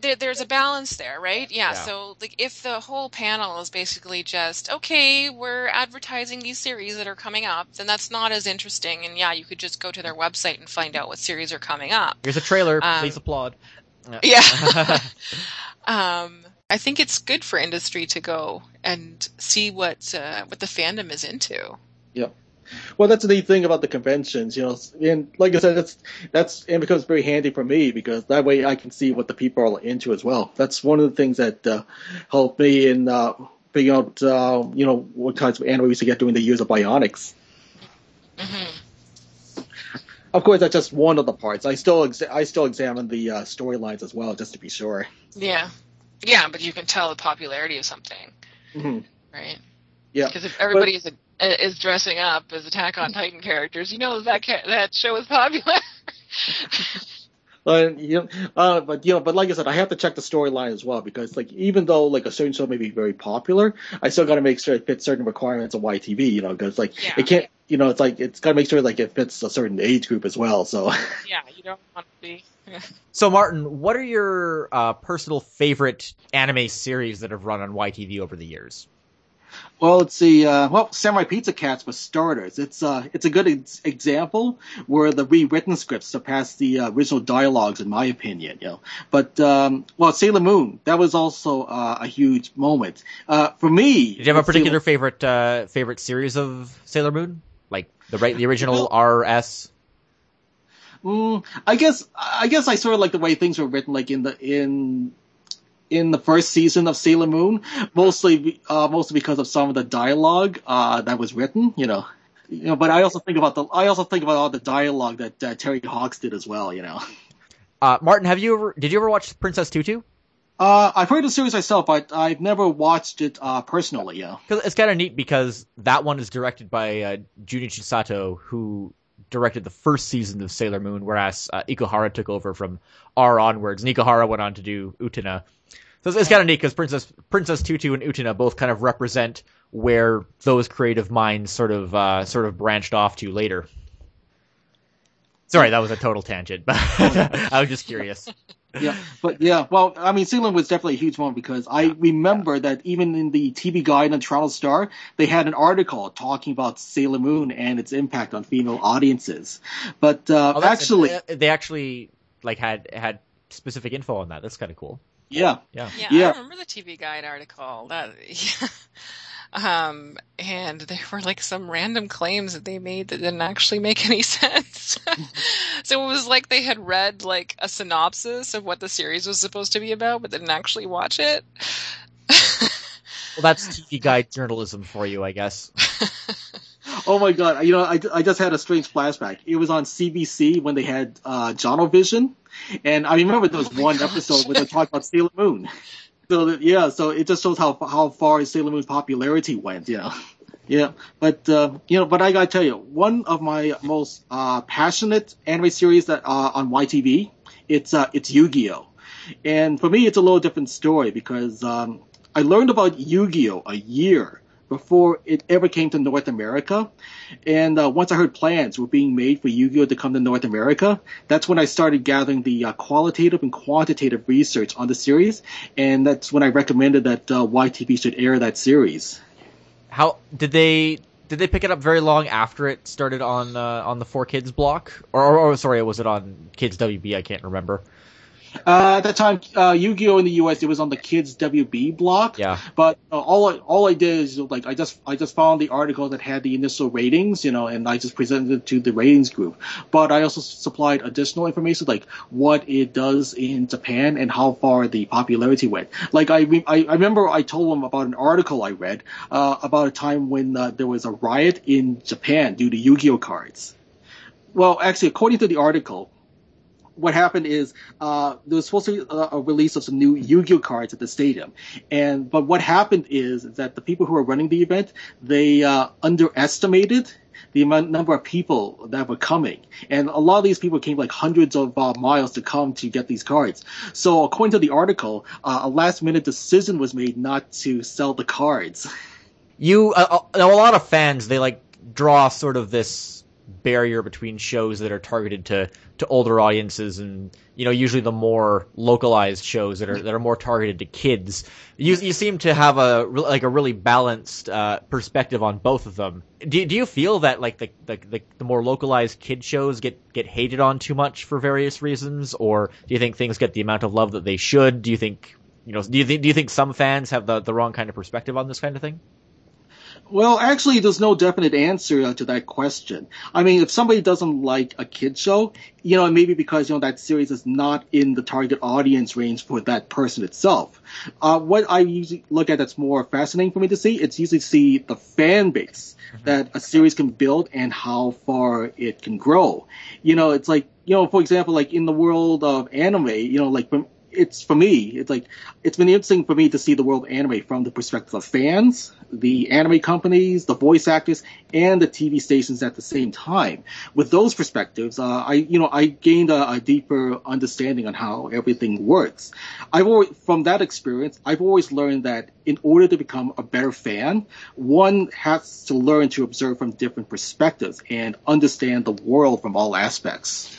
[SPEAKER 4] there, there's a balance there, right? Yeah,
[SPEAKER 1] Yeah.
[SPEAKER 4] So, like, if the whole panel is basically just, okay, we're advertising these series that are coming up, then that's not as interesting. And yeah, you could just go to their website and find out what series are coming up.
[SPEAKER 1] here's a trailer.
[SPEAKER 4] Um,
[SPEAKER 1] Please applaud.
[SPEAKER 4] Yeah. um, I think it's good for industry to go and see what uh, what the fandom is into.
[SPEAKER 3] Yep. Well, that's the neat thing about the conventions, you know, and like I said, that's that's and becomes very handy for me because that way I can see what the people are into as well. That's one of the things that uh, helped me in uh, figuring out, uh, you know, what kinds of anime we used to get during the years of Bionix. Of course, that's just one of the parts. I still ex- I still examine the uh, storylines as well, just to be sure.
[SPEAKER 4] Yeah, yeah, but you can tell the popularity of something,
[SPEAKER 3] Mhm.
[SPEAKER 4] right?
[SPEAKER 3] Yeah.
[SPEAKER 4] Because if everybody is is dressing up as Attack on Titan characters, you know that ca- that show is popular.
[SPEAKER 3] Uh, you know, uh, but you know, but like I said, I have to check the storyline as well because, like, even though like a certain show may be very popular, I still got to make sure it fits certain requirements of YTV. You know, because like
[SPEAKER 4] Yeah.
[SPEAKER 3] it can't, you know, it's like it's got to make sure like it fits a certain age group as well. So,
[SPEAKER 4] yeah, you don't want to be.
[SPEAKER 1] So, Martin, what are your uh, personal favorite anime series that have run on YTV over the years?
[SPEAKER 3] well, let's see. Uh, well, Samurai Pizza Cats for starters. It's uh, it's a good ex- example where the rewritten scripts surpass the uh, original dialogues, in my opinion. You know, but um, well, Sailor Moon that was also uh, a huge moment uh, for me.
[SPEAKER 1] Did you have a particular
[SPEAKER 3] Sailor-
[SPEAKER 1] favorite uh, favorite series of Sailor Moon, like the right the original RS?
[SPEAKER 3] Mm, I guess I guess I sort of like the way things were written, like in the in in the first season of Sailor Moon, mostly uh, mostly because of some of the dialogue uh, that was written, you know. You know, but I also think about the I also think about all the dialogue that uh, Terry Hawks did as well, you know.
[SPEAKER 1] Uh, Martin, have you ever did you ever watch Princess Tutu?
[SPEAKER 3] Uh, I've heard the series myself, but I've never watched it uh, personally. Know.
[SPEAKER 1] Because it's kind of neat because that one is directed by Junichi Sato, who directed the first season of Sailor Moon, whereas uh, Ikuhara took over from R onwards. And Ikuhara went on to do Utena. So it's, it's kind of neat because Princess Princess Tutu and Utena both kind of represent where those creative minds sort of uh, sort of branched off to later. Sorry, that was a total tangent, but I was just curious.
[SPEAKER 3] Yeah, but yeah, well, I mean, Sailor Moon was definitely a huge one because I remember that even in the TV Guide on Toronto Star, they had an article talking about Sailor Moon and its impact on female audiences. But uh,
[SPEAKER 1] Oh, that's-
[SPEAKER 3] actually,
[SPEAKER 1] they actually like had had specific info on that. That's kind of cool.
[SPEAKER 3] yeah,
[SPEAKER 1] Yeah.
[SPEAKER 4] Yeah,
[SPEAKER 3] Yeah.
[SPEAKER 4] I remember the TV Guide article. That, um, and there were like some random claims that they made that didn't actually make any sense. so it was like they had read like a synopsis of what the series was supposed to be about, but didn't actually watch it.
[SPEAKER 1] Well, that's TV guide journalism for you, I guess.
[SPEAKER 3] Oh my god! You know, I, I just had a strange flashback. It was on CBC when they had uh, Jonovision, and I remember there was
[SPEAKER 4] Oh my
[SPEAKER 3] one
[SPEAKER 4] gosh.
[SPEAKER 3] episode where they talked about Sailor Moon. So yeah, so it just shows how how far Sailor Moon's popularity went. Know, yeah. But uh, you know, but I gotta tell you, one of my most uh, passionate anime series that uh, on YTV, it's uh, it's Yu-Gi-Oh, and for me, it's a little different story because um, I learned about Yu-Gi-Oh a year before it ever came to North America. And uh, once I heard plans were being made for Yu-Gi-Oh to come to North America, that's when I started gathering the uh, qualitative and quantitative research on the series, and that's when I recommended that uh, YTV should air that series.
[SPEAKER 1] How did they did they pick it up very long after it started on uh, on the Four Kids block, or, or, or sorry, was it on Kids WB? I can't remember.
[SPEAKER 3] Uh, at that time, uh, Yu-Gi-Oh in the U.S. it was on the Kids WB block.
[SPEAKER 1] Yeah.
[SPEAKER 3] But uh, all I, all I did is like I just I just found the article that had the initial ratings, you know, and I just presented it to the ratings group. But I also supplied additional information like what it does in Japan and how far the popularity went. Like I re- I, I remember I told them about an article I read uh, about a time when uh, there was a riot in Japan due to Yu-Gi-Oh cards. Well, actually, according to the article, what happened is uh, there was supposed to be a, a release of some new Yu-Gi-Oh cards at the stadium, and but what happened is that the people who were running the event they uh, underestimated the amount number of people that were coming, and a lot of these people came like hundreds of uh, miles to come to get these cards. So according to the article, uh, a last-minute decision was made not to sell the cards.
[SPEAKER 1] You uh, uh, a lot of fans they like draw sort of this barrier between shows that are targeted to to older audiences and you know usually the more localized shows that are that are more targeted to kids. You you seem to have a like a really balanced uh, perspective on both of them. Do do you feel that like the, the the the more localized kid shows get get hated on too much for various reasons, or do you think things get the amount of love that they should? Do you think you know do you think do you think some fans have the the wrong kind of perspective on this kind of thing?
[SPEAKER 3] Well, actually, there's no definite answer to that question. I mean, if somebody doesn't like a kid show, you know, maybe because you know that series is not in the target audience range for that person itself. Uh, what I usually look at that's more fascinating for me to see, it's usually see the fan base that a series can build and how far it can grow. You know, it's like you know, for example, like in the world of anime, you know, like from it's for me, it's like it's been interesting for me to see the world of anime from the perspective of fans, the anime companies, the voice actors, and the TV stations at the same time. With those perspectives, uh, I you know I gained a, a deeper understanding on how everything works. I've always, from that experience, I've always learned that in order to become a better fan, one has to learn to observe from different perspectives and understand the world from all aspects.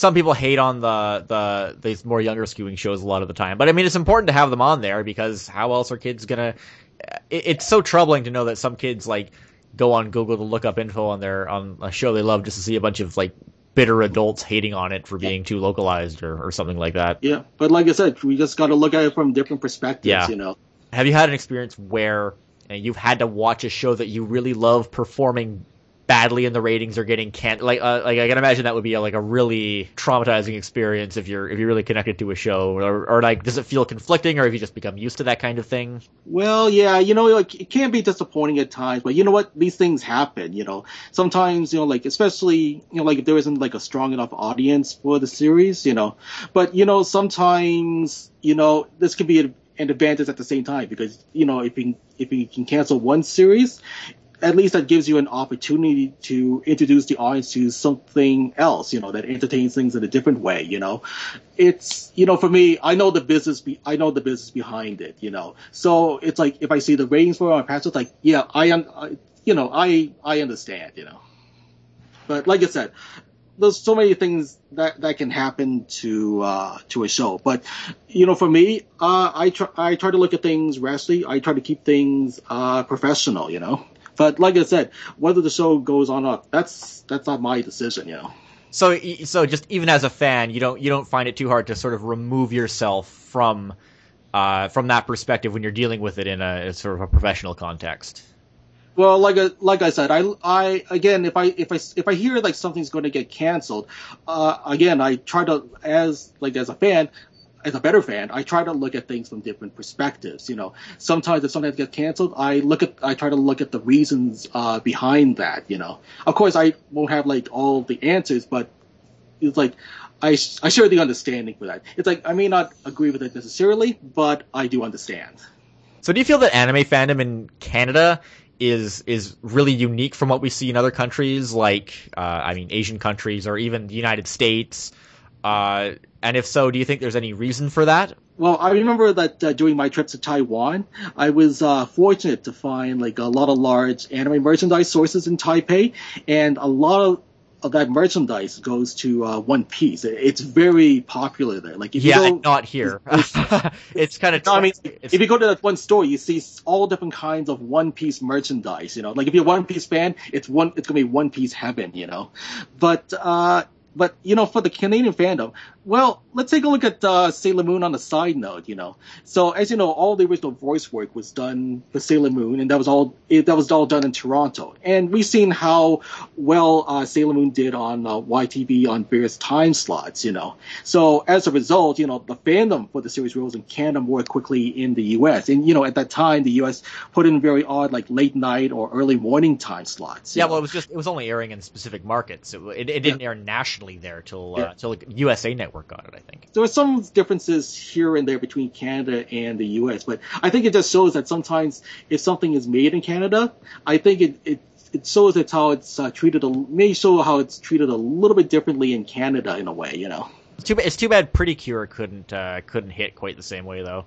[SPEAKER 1] Some people hate on the the these more younger skewing shows a lot of the time, but I mean it's important to have them on there because how else are kids gonna? It, it's so troubling to know that some kids like go on Google to look up info on their on a show they love just to see a bunch of like bitter adults hating on it for being too localized or, or something like that.
[SPEAKER 3] Yeah, but like I said, we just got to look at it from different perspectives.
[SPEAKER 1] Yeah.
[SPEAKER 3] You know.
[SPEAKER 1] Have you had an experience where you've had to watch a show that you really love performing badly and the ratings are getting can like uh, like I can imagine that would be a, like a really traumatizing experience if you're if you're really connected to a show or, or like does it feel conflicting or have you just become used to that kind of thing?
[SPEAKER 3] Well, yeah, you know, like it can be disappointing at times, but you know what? These things happen. You know, sometimes you know, like especially you know, like if there isn't like a strong enough audience for the series, you know. But you know, sometimes you know this can be an, an advantage at the same time because you know if you if you can cancel one series, at least that gives you an opportunity to introduce the audience to something else, you know, that entertains things in a different way, you know. It's, you know, for me, I know the business, be, I know the business behind it, you know. So it's like, if I see the ratings for my past, it's like, yeah, I am, you know, I, I understand, you know. But like I said, there's so many things that, that can happen to uh, to a show. But you know, for me, uh, I try I try to look at things rationally. I try to keep things uh, professional. You know. But like I said, whether the show goes on or not, that's that's not my decision, you know.
[SPEAKER 1] So so just even as a fan, you don't you don't find it too hard to sort of remove yourself from uh, from that perspective when you're dealing with it in a, a sort of a professional context.
[SPEAKER 3] Well, like I, like I said, I, I again, if I if I if I hear like something's going to get canceled, uh, again, I try to as like as a fan, as a better fan, I try to look at things from different perspectives. You know, sometimes if something gets canceled, I look at, I try to look at the reasons uh, behind that. You know, of course, I won't have like all the answers, but it's like I I share the understanding for that. It's like I may not agree with it necessarily, but I do understand.
[SPEAKER 1] So, do you feel that anime fandom in Canada is is really unique from what we see in other countries, like uh, I mean, Asian countries or even the United States? Uh, and if so, do you think there's any reason for that?
[SPEAKER 3] Well, I remember that uh, during my trips to Taiwan, I was uh, fortunate to find like a lot of large anime merchandise sources in Taipei, and a lot of of that merchandise goes to uh, One Piece. It's very popular there. Like if
[SPEAKER 1] yeah,
[SPEAKER 3] you go,
[SPEAKER 1] not here. it's kind of.
[SPEAKER 3] No, I mean, if you go to that one store, you see all different kinds of One Piece merchandise. You know, like if you're a One Piece fan, it's one. It's gonna be One Piece heaven. You know, but uh, but you know, for the Canadian fandom, well, let's take a look at uh, Sailor Moon on a side note. You know, so as you know, all the original voice work was done for Sailor Moon, and that was all it, that was all done in Toronto. And we've seen how well uh, Sailor Moon did on uh, YTV on various time slots. You know, so as a result, you know, the fandom for the series rose in Canada more quickly in the U.S. And you know, at that time, the U.S. put in very odd like late night or early morning time slots.
[SPEAKER 1] Yeah,
[SPEAKER 3] know?
[SPEAKER 1] well, it was just it was only airing in specific markets. It, it, it didn't yeah. air nationally there till uh, yeah. till like, USA Network got it, I think.
[SPEAKER 3] There are some differences here and there between Canada and the U.S., but I think it just shows that sometimes if something is made in Canada, I think it, it it shows it's how it's uh, treated. A, may show how it's treated a little bit differently in Canada in a way, you know.
[SPEAKER 1] It's too bad. It's too bad. Pretty Cure couldn't uh, couldn't hit quite the same way though.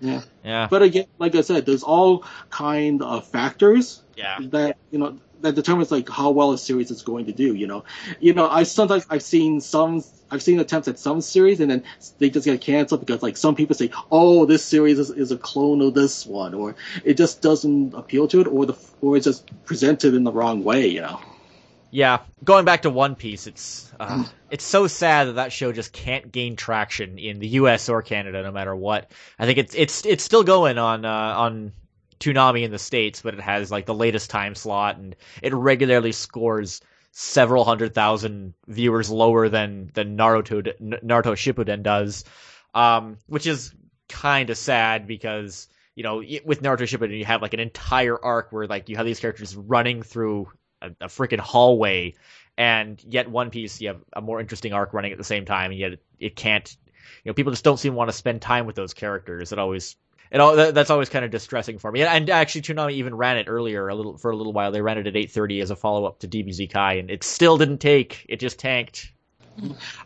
[SPEAKER 3] Yeah.
[SPEAKER 1] Yeah.
[SPEAKER 3] But again, like I said, there's all kind of factors.
[SPEAKER 1] Yeah.
[SPEAKER 3] That you know that determines like how well a series is going to do. You know, you know, I sometimes I've seen some I've seen attempts at some series and then they just get canceled because like some people say, oh, this series is, is a clone of this one, or it just doesn't appeal to it, or the or it's just presented in the wrong way. You know.
[SPEAKER 1] Yeah, going back to One Piece, it's uh, it's so sad that that show just can't gain traction in the U.S. or Canada, no matter what. I think it's it's it's still going on uh, on Toonami in the states, but it has like the latest time slot, and it regularly scores several hundred thousand viewers lower than than Naruto Naruto Shippuden does, um, which is kind of sad because you know with Naruto Shippuden you have like an entire arc where like you have these characters running through a, a freaking hallway, and yet One Piece you have a more interesting arc running at the same time, and yet it, it can't. You know, people just don't seem to want to spend time with those characters. It always it all that's always kind of distressing for me. And, and actually, Toonami even ran it earlier a little for a little while. They ran it at 8:30 as a follow up to DBZ Kai, and it still didn't take. It just tanked.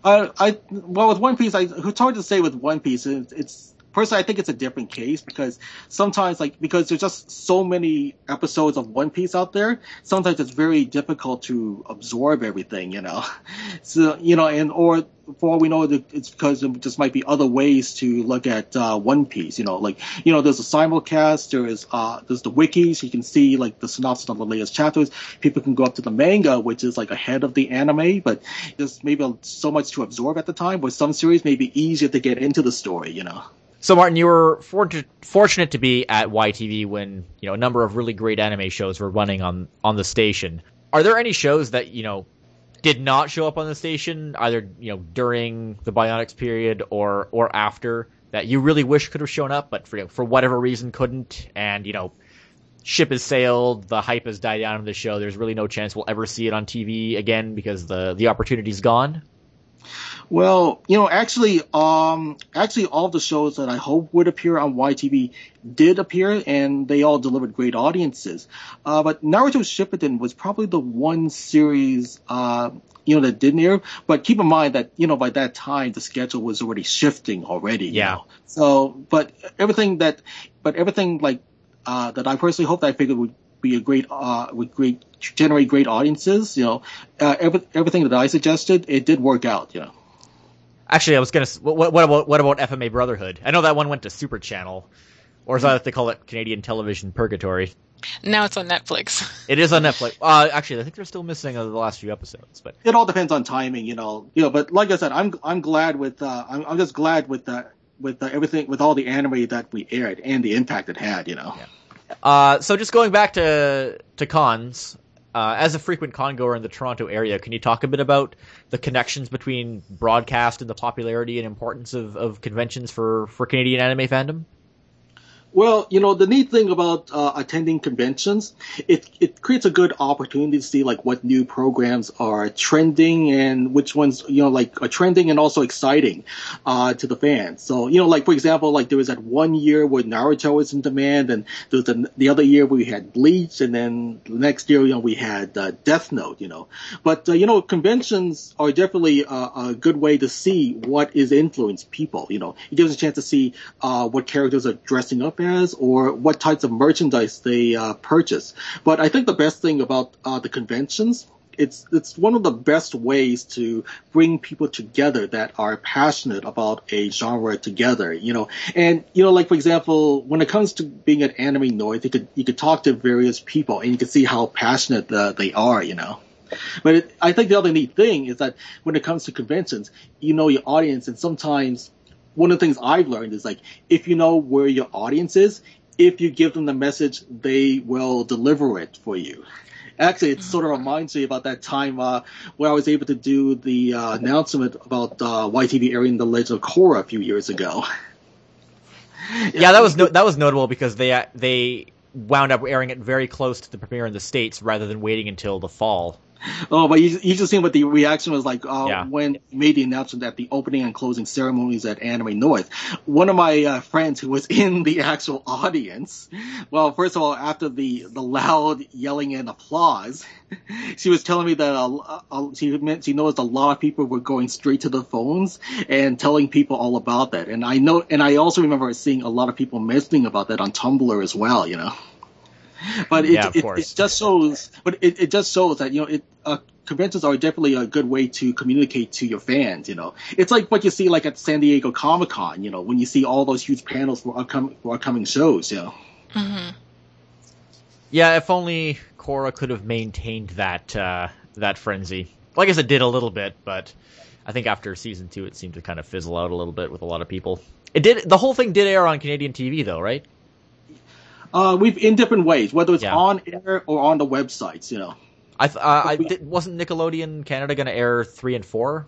[SPEAKER 3] Uh, I well with One Piece, I it's hard to say with One Piece. It's, it's personally, I think it's a different case because sometimes, like, because there's just so many episodes of One Piece out there, sometimes it's very difficult to absorb everything, you know. So, you know, and, or for all we know, it's because there just might be other ways to look at uh, One Piece. You know, like you know, there's a simulcast, there is uh, there's the wikis. You can see like the synopsis of the latest chapters. People can go up to the manga, which is like ahead of the anime, but there's maybe so much to absorb at the time. Where some series may be easier to get into the story. You know.
[SPEAKER 1] So Martin, you were fortunate to be at YTV when you know a number of really great anime shows were running on on the station. Are there any shows that you know did not show up on the station either you know during the Bionix period or or after that you really wish could have shown up, but for you know, for whatever reason couldn't, and you know ship has sailed, the hype has died down on the show. There's really no chance we'll ever see it on TV again because the the opportunity's gone.
[SPEAKER 3] Well, you know, actually, um, actually, all the shows that I hope would appear on YTV did appear, and they all delivered great audiences. Uh, but Naruto Shippuden was probably the one series, uh, you know, that didn't air. But keep in mind that you know by that time the schedule was already shifting already.
[SPEAKER 1] Yeah.
[SPEAKER 3] You know? So, but everything that, but everything like uh, that I personally hope that I figured would be a great, uh, would great generate great audiences. You know, uh, every, everything that I suggested, it did work out. You know.
[SPEAKER 1] Actually, I was gonna. What, what about what about FMA Brotherhood? I know that one went to Super Channel, or is that what they call it Canadian Television Purgatory?
[SPEAKER 4] Now it's on Netflix.
[SPEAKER 1] It is on Netflix. Uh, actually, I think they're still missing uh, the last few episodes, but
[SPEAKER 3] it all depends on timing, you know. You know, but like I said, I'm I'm glad with uh, I'm I'm just glad with the with the, everything with all the anime that we aired and the impact it had, you know.
[SPEAKER 1] Yeah. Uh, so just going back to to cons, uh, as a frequent congoer in the Toronto area, can you talk a bit about the connections between broadcast and the popularity and importance of, of conventions for, for Canadian anime fandom?
[SPEAKER 3] Well, you know, the neat thing about uh, attending conventions, it it creates a good opportunity to see like what new programs are trending and which ones you know like are trending and also exciting uh, to the fans. So you know, like for example, like there was that one year where Naruto was in demand, and there was the, the other year we had Bleach, and then the next year you know we had uh, Death Note. You know, but uh, you know conventions are definitely a, a, good way to see what is influenced people. You know, it gives a chance to see uh, what characters are dressing up or what types of merchandise they uh, purchase. But I think the best thing about uh, the conventions it's it's one of the best ways to bring people together that are passionate about a genre together, you know. And you know, like for example, when it comes to being an anime nerd, you could you could talk to various people and you can see how passionate uh, they are, you know. But it, I think the other neat thing is that when it comes to conventions, you know your audience, and sometimes one of the things I've learned is like if you know where your audience is, if you give them the message, they will deliver it for you. Actually, it sort of reminds me about that time uh, where I was able to do the uh, announcement about uh, YTV airing The Legend of Korra a few years ago.
[SPEAKER 1] yeah, that was no- that was notable because they they wound up airing it very close to the premiere in the states rather than waiting until the fall.
[SPEAKER 3] Oh, but you, you just seen what the reaction was like uh, yeah. when he made the announcement at the opening and closing ceremonies at Anime North. One of my uh, friends who was in the actual audience, well, first of all, after the the loud yelling and applause, she was telling me that uh, uh, she meant she noticed a lot of people were going straight to the phones and telling people all about that. And I know, and I also remember seeing a lot of people mentioning about that on Tumblr as well. You know but it,
[SPEAKER 1] yeah,
[SPEAKER 3] it, it, just shows, but it, it just shows that you know it. Uh, conventions are definitely a good way to communicate to your fans. You know, it's like what you see like at San Diego Comic Con. You know, when you see all those huge panels for upcoming for upcoming shows. You know.
[SPEAKER 4] Mm-hmm.
[SPEAKER 1] Yeah, if only Korra could have maintained that uh, that frenzy. Well, I guess it did a little bit, but I think after season two, it seemed to kind of fizzle out a little bit with a lot of people. It did. The whole thing did air on Canadian TV, though, right?
[SPEAKER 3] Uh, we've in different ways, whether it's yeah. on air or on the websites. You know.
[SPEAKER 1] I th- uh, I did, wasn't Nickelodeon Canada going to air three and four.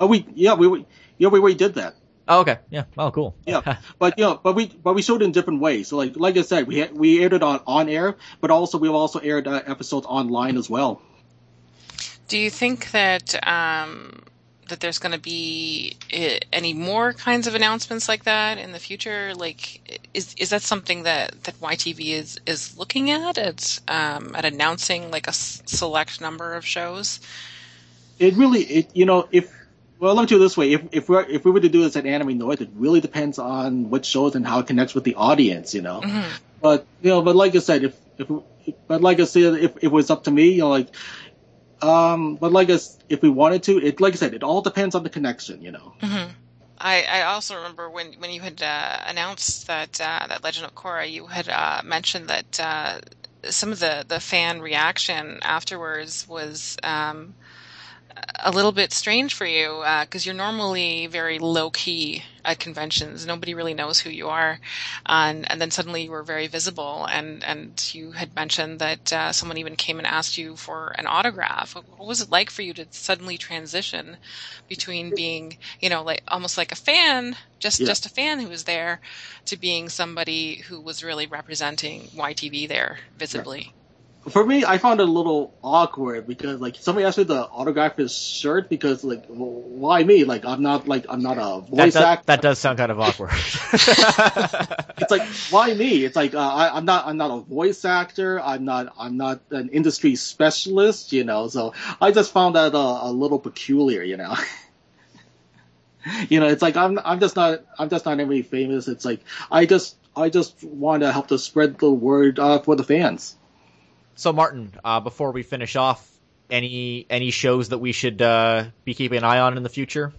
[SPEAKER 3] Oh, we yeah we, we yeah we already did that.
[SPEAKER 1] Oh, okay. Yeah. Oh, cool.
[SPEAKER 3] yeah, but you know, but we but we showed it in different ways. So like like I said, we had, we aired it on on air, but also we've also aired uh, episodes online as well.
[SPEAKER 4] Do you think that um, that there's going to be eh, any more kinds of announcements like that in the future? Like, is is that something that, that YTV is is looking at at um, at announcing like a s- select number of shows?
[SPEAKER 3] It really, it you know, if well, let me do it this way: if if we if we were to do this at Anime North, it really depends on what shows and how it connects with the audience, you know.
[SPEAKER 4] Mm-hmm.
[SPEAKER 3] But you know, but like I said, if if but like I said, if, if it was up to me, you know, like um, but like us, if we wanted to, it like I said, it all depends on the connection, you know.
[SPEAKER 4] Mm-hmm. I, I also remember when when you had uh, announced that uh, that Legend of Korra, you had uh, mentioned that uh, some of the the fan reaction afterwards was. Um, a little bit strange for you because uh, you're normally very low key at conventions. Nobody really knows who you are, and and then suddenly you were very visible. And and you had mentioned that uh, someone even came and asked you for an autograph. What was it like for you to suddenly transition between being, you know, like almost like a fan, just yeah. just a fan who was there, to being somebody who was really representing YTV there visibly?
[SPEAKER 3] For me, I found it a little awkward because like somebody asked me to autograph his shirt because like why me? Like I'm not like I'm not a
[SPEAKER 1] That,
[SPEAKER 3] voice
[SPEAKER 1] does,
[SPEAKER 3] actor.
[SPEAKER 1] that does sound kind of awkward.
[SPEAKER 3] It's like why me? It's like uh, I, I'm not I'm not a voice actor. I'm not I'm not an industry specialist. You know, so I just found that uh, a little peculiar. You know. you know, it's like I'm I'm just not I'm just not anybody famous. It's like I just I just want to help to spread the word uh, for the fans.
[SPEAKER 1] So, Martin, uh, before we finish off, any any shows that we should uh, be keeping an eye on in the future?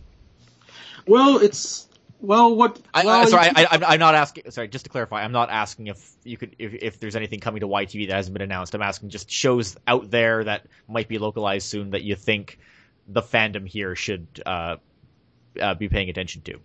[SPEAKER 3] Well, it's well what
[SPEAKER 1] I,
[SPEAKER 3] well,
[SPEAKER 1] sorry,
[SPEAKER 3] you-
[SPEAKER 1] I, I'm, I'm not asking. Sorry, just to clarify, I'm not asking if you could if, if there's anything coming to YTV that hasn't been announced. I'm asking just shows out there that might be localized soon that you think the fandom here should uh, uh, be paying attention to.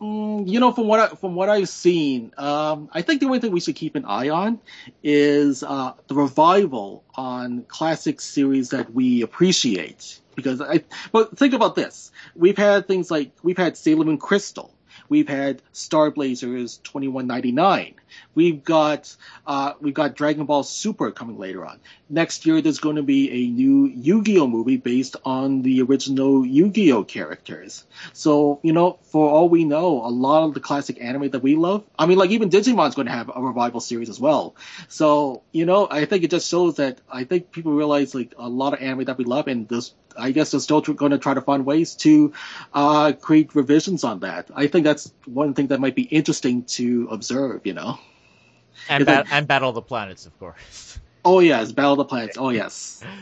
[SPEAKER 3] Mm, you know, from what I, from what I've seen, um, I think the only thing we should keep an eye on is uh, the revival on classic series that we appreciate. Because I, but think about this: we've had things like we've had Sailor Moon Crystal, we've had Star Blazers twenty one ninety nine, we've got uh, we've got Dragon Ball Super coming later on. Next year, there's going to be a new Yu-Gi-Oh movie based on the original Yu-Gi-Oh characters. So, you know, for all we know, a lot of the classic anime that we love, I mean, like even Digimon's going to have a revival series as well. So, you know, I think it just shows that I think people realize like a lot of anime that we love and this, I guess they're still going to try to find ways to uh, create revisions on that. I think that's one thing that might be interesting to observe, you know.
[SPEAKER 1] And ba- and Battle of the Planets, of course.
[SPEAKER 3] Oh yes, Battle of the Planets. Oh yes.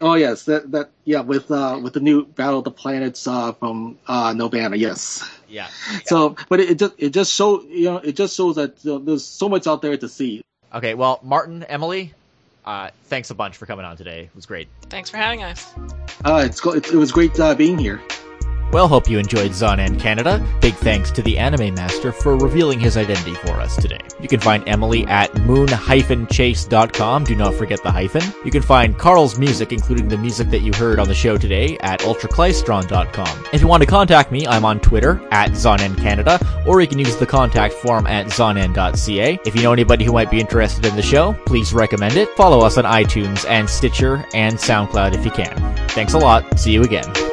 [SPEAKER 3] Oh yes, that that yeah with uh with the new Battle of the Planets uh from uh Novana, yes.
[SPEAKER 1] Yeah.
[SPEAKER 3] So, but it, it just it just show you know it just shows that you know, there's so much out there to see.
[SPEAKER 1] Okay. Well, Martin, Emily, uh, thanks a bunch for coming on today. It was great.
[SPEAKER 4] Thanks for having us.
[SPEAKER 3] Uh, it's it, it was great uh, being here.
[SPEAKER 5] Well, hope you enjoyed Zonan Canada. Big thanks to the Anime Master for revealing his identity for us today. You can find Emily at moon-chase.com. Do not forget the hyphen. You can find Carl's music, including the music that you heard on the show today, at ultraklystron.com. If you want to contact me, I'm on Twitter at Zonan Canada, or you can use the contact form at zonan.ca. If you know anybody who might be interested in the show, please recommend it. Follow us on iTunes and Stitcher and SoundCloud if you can. Thanks a lot. See you again.